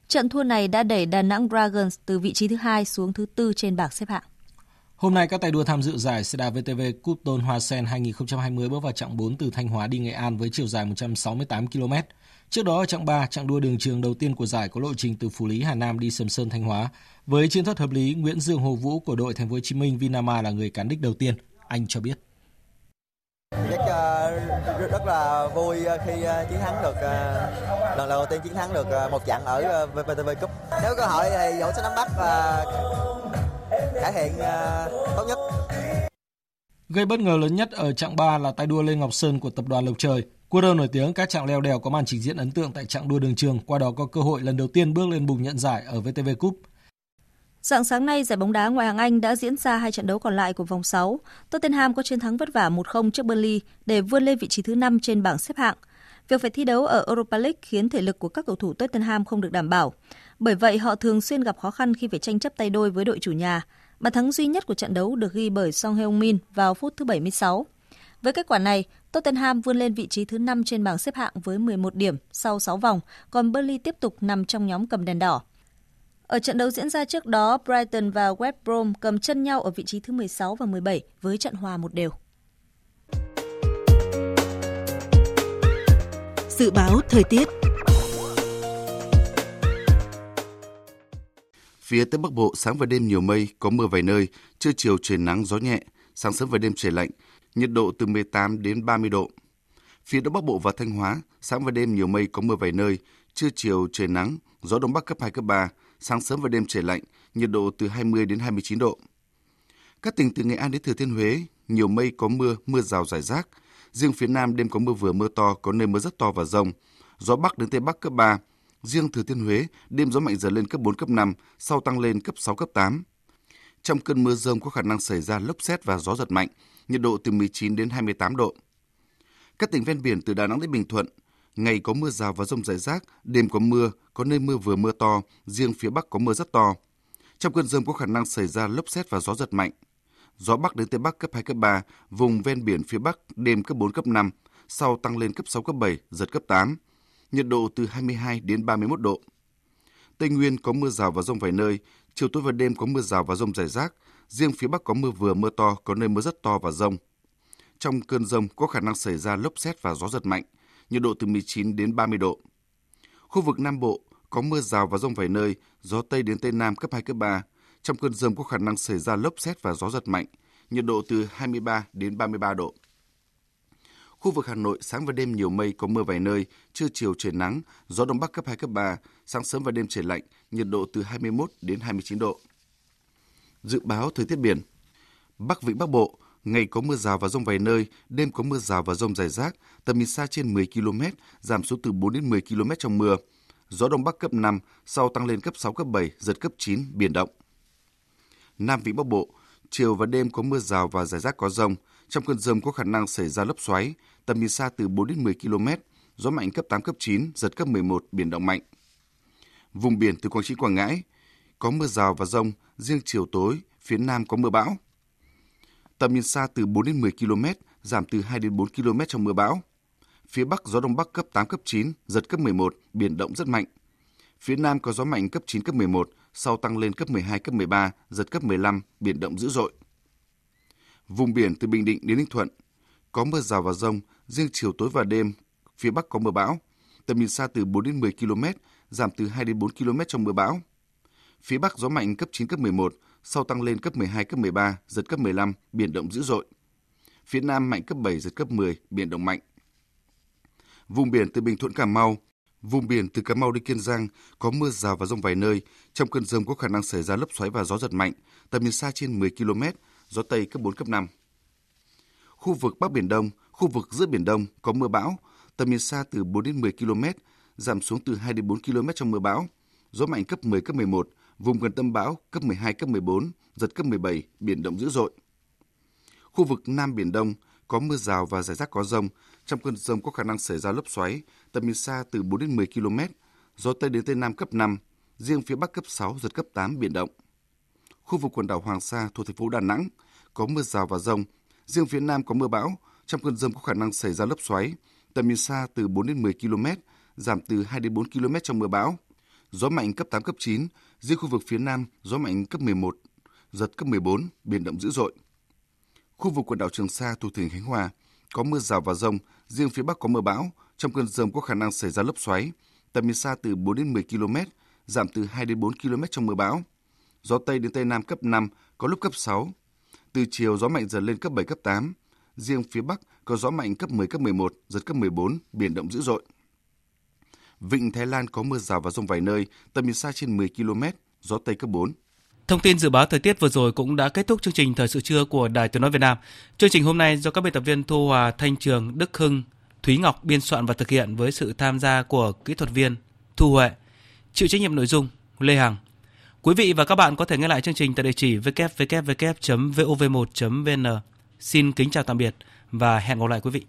Speaker 34: Trận thua này đã đẩy Đà Nẵng Dragons từ vị trí thứ hai xuống thứ tư trên bảng xếp hạng.
Speaker 38: Hôm nay các tay đua tham dự giải Seda VTV Cup Tôn Hoa Sen 2020 bước vào chặng 4 từ Thanh Hóa đi Nghệ An với chiều dài 168 km. Trước đó ở chặng 3, chặng đua đường trường đầu tiên của giải có lộ trình từ Phú Lý Hà Nam đi Sầm Sơn Thanh Hóa. Với chiến thuật hợp lý, Nguyễn Dương Hồ Vũ của đội Thành phố Hồ Chí Minh Vinama là người cán đích đầu tiên. Anh cho biết.
Speaker 40: Rất, uh, rất là vui khi uh, chiến thắng được lần đầu tiên chiến thắng được một chặng ở VTV Cup. Nếu cơ hội thì dẫu sẽ nắm bắt và cải thiện tốt nhất.
Speaker 38: Gây bất ngờ lớn nhất ở chặng 3 là tay đua Lê Ngọc Sơn của tập đoàn Lộc Trời. Cua rơ nổi tiếng các chặng leo đèo có màn trình diễn ấn tượng tại chặng đua đường trường, qua đó có cơ hội lần đầu tiên bước lên bục nhận giải ở VTV Cup.
Speaker 34: Dạng sáng nay, giải bóng đá ngoại hạng Anh đã diễn ra hai trận đấu còn lại của vòng 6. Tottenham có chiến thắng vất vả 1-0 trước Burnley để vươn lên vị trí thứ 5 trên bảng xếp hạng. Việc phải thi đấu ở Europa League khiến thể lực của các cầu thủ Tottenham không được đảm bảo. Bởi vậy, họ thường xuyên gặp khó khăn khi phải tranh chấp tay đôi với đội chủ nhà. Bàn thắng duy nhất của trận đấu được ghi bởi Song Heung-min vào phút thứ 76. Với kết quả này, Tottenham vươn lên vị trí thứ 5 trên bảng xếp hạng với 11 điểm sau 6 vòng, còn Burnley tiếp tục nằm trong nhóm cầm đèn đỏ. Ở trận đấu diễn ra trước đó, Brighton và West Brom cầm chân nhau ở vị trí thứ 16 và 17 với trận hòa một đều.
Speaker 41: Dự báo thời tiết
Speaker 42: Phía Tây Bắc Bộ sáng và đêm nhiều mây, có mưa vài nơi, trưa chiều trời nắng gió nhẹ, sáng sớm và đêm trời lạnh, nhiệt độ từ 18 đến 30 độ. Phía Đông Bắc Bộ và Thanh Hóa, sáng và đêm nhiều mây có mưa vài nơi, trưa chiều trời nắng, gió Đông Bắc cấp 2, cấp 3, sáng sớm và đêm trời lạnh, nhiệt độ từ 20 đến 29 độ. Các tỉnh từ Nghệ An đến Thừa Thiên Huế, nhiều mây có mưa, mưa rào rải rác. Riêng phía Nam đêm có mưa vừa mưa to, có nơi mưa rất to và rông. Gió Bắc đến Tây Bắc cấp 3. Riêng Thừa Thiên Huế, đêm gió mạnh dần lên cấp 4, cấp 5, sau tăng lên cấp 6, cấp 8. Trong cơn mưa rông có khả năng xảy ra lốc xét và gió giật mạnh, nhiệt độ từ 19 đến 28 độ. Các tỉnh ven biển từ Đà Nẵng đến Bình Thuận, ngày có mưa rào và rông rải rác, đêm có mưa, có nơi mưa vừa mưa to, riêng phía Bắc có mưa rất to. Trong cơn rông có khả năng xảy ra lốc xét và gió giật mạnh. Gió Bắc đến Tây Bắc cấp 2, cấp 3, vùng ven biển phía Bắc đêm cấp 4, cấp 5, sau tăng lên cấp 6, cấp 7, giật cấp 8. Nhiệt độ từ 22 đến 31 độ. Tây Nguyên có mưa rào và rông vài nơi, chiều tối và đêm có mưa rào và rông rải rác, riêng phía Bắc có mưa vừa mưa to, có nơi mưa rất to và rông. Trong cơn rông có khả năng xảy ra lốc xét và gió giật mạnh, nhiệt độ từ 19 đến 30 độ. Khu vực Nam Bộ có mưa rào và rông vài nơi, gió Tây đến Tây Nam cấp 2, cấp 3. Trong cơn rông có khả năng xảy ra lốc xét và gió giật mạnh, nhiệt độ từ 23 đến 33 độ. Khu vực Hà Nội sáng và đêm nhiều mây có mưa vài nơi, trưa chiều trời nắng, gió đông bắc cấp 2 cấp 3, sáng sớm và đêm trời lạnh, nhiệt độ từ 21 đến 29 độ. Dự báo thời tiết biển. Bắc Vịnh Bắc Bộ, ngày có mưa rào và rông vài nơi, đêm có mưa rào và rông rải rác, tầm nhìn xa trên 10 km, giảm xuống từ 4 đến 10 km trong mưa. Gió đông bắc cấp 5, sau tăng lên cấp 6 cấp 7, giật cấp 9 biển động. Nam Vịnh Bắc Bộ, chiều và đêm có mưa rào và rải rác có rông, trong cơn rông có khả năng xảy ra lốc xoáy, tầm nhìn xa từ 4 đến 10 km, gió mạnh cấp 8 cấp 9, giật cấp 11 biển động mạnh. Vùng biển từ Quảng Trị Quảng Ngãi có mưa rào và rông, riêng chiều tối phía Nam có mưa bão. Tầm nhìn xa từ 4 đến 10 km, giảm từ 2 đến 4 km trong mưa bão. Phía Bắc gió Đông Bắc cấp 8, cấp 9, giật cấp 11, biển động rất mạnh. Phía Nam có gió mạnh cấp 9, cấp 11, sau tăng lên cấp 12, cấp 13, giật cấp 15, biển động dữ dội. Vùng biển từ Bình Định đến Ninh Thuận có mưa rào và rông, riêng chiều tối và đêm phía Bắc có mưa bão. Tầm nhìn xa từ 4 đến 10 km, giảm từ 2 đến 4 km trong mưa bão. Phía Bắc gió mạnh cấp 9, cấp 11, sau tăng lên cấp 12, cấp 13, giật cấp 15, biển động dữ dội. Phía Nam mạnh cấp 7, giật cấp 10, biển động mạnh. Vùng biển từ Bình Thuận Cà Mau, vùng biển từ Cà Mau đến Kiên Giang có mưa rào và rông vài nơi. Trong cơn rông có khả năng xảy ra lốc xoáy và gió giật mạnh, tầm nhìn xa trên 10 km, gió Tây cấp 4, cấp 5. Khu vực Bắc Biển Đông, khu vực giữa Biển Đông có mưa bão, tầm nhìn xa từ 4 đến 10 km, giảm xuống từ 2 đến 4 km trong mưa bão. Gió mạnh cấp 10, cấp 11, vùng gần tâm bão cấp 12, cấp 14, giật cấp 17, biển động dữ dội. Khu vực Nam Biển Đông có mưa rào và rải rác có rông. Trong cơn rông có khả năng xảy ra lốc xoáy, tầm nhìn xa từ 4 đến 10 km, gió Tây đến Tây Nam cấp 5, riêng phía Bắc cấp 6, giật cấp 8, biển động. Khu vực quần đảo Hoàng Sa thuộc thành phố Đà Nẵng có mưa rào và rông, riêng phía Nam có mưa bão, trong cơn rông có khả năng xảy ra lốc xoáy, tầm nhìn xa từ 4 đến 10 km, giảm từ 2 đến 4 km trong mưa bão. Gió mạnh cấp 8, cấp 9, riêng khu vực phía Nam gió mạnh cấp 11, giật cấp 14, biển động dữ dội. Khu vực quần đảo Trường Sa thuộc tỉnh Khánh Hòa có mưa rào và rông, riêng phía Bắc có mưa bão, trong cơn rông có khả năng xảy ra lốc xoáy, tầm nhìn xa từ 4 đến 10 km, giảm từ 2 đến 4 km trong mưa bão. Gió Tây đến Tây Nam cấp 5, có lúc cấp 6. Từ chiều gió mạnh dần lên cấp 7, cấp 8. Riêng phía Bắc có gió mạnh cấp 10, cấp 11, giật cấp 14, biển động dữ dội. Vịnh Thái Lan có mưa rào và rông vài nơi, tầm nhìn xa trên 10 km, gió Tây cấp 4.
Speaker 1: Thông tin dự báo thời tiết vừa rồi cũng đã kết thúc chương trình thời sự trưa của Đài Tiếng nói Việt Nam. Chương trình hôm nay do các biên tập viên Thu Hòa, Thanh Trường, Đức Hưng, Thúy Ngọc biên soạn và thực hiện với sự tham gia của kỹ thuật viên Thu Huệ, chịu trách nhiệm nội dung Lê Hằng. Quý vị và các bạn có thể nghe lại chương trình tại địa chỉ www.vov1.vn. Xin kính chào tạm biệt và hẹn gặp lại quý vị.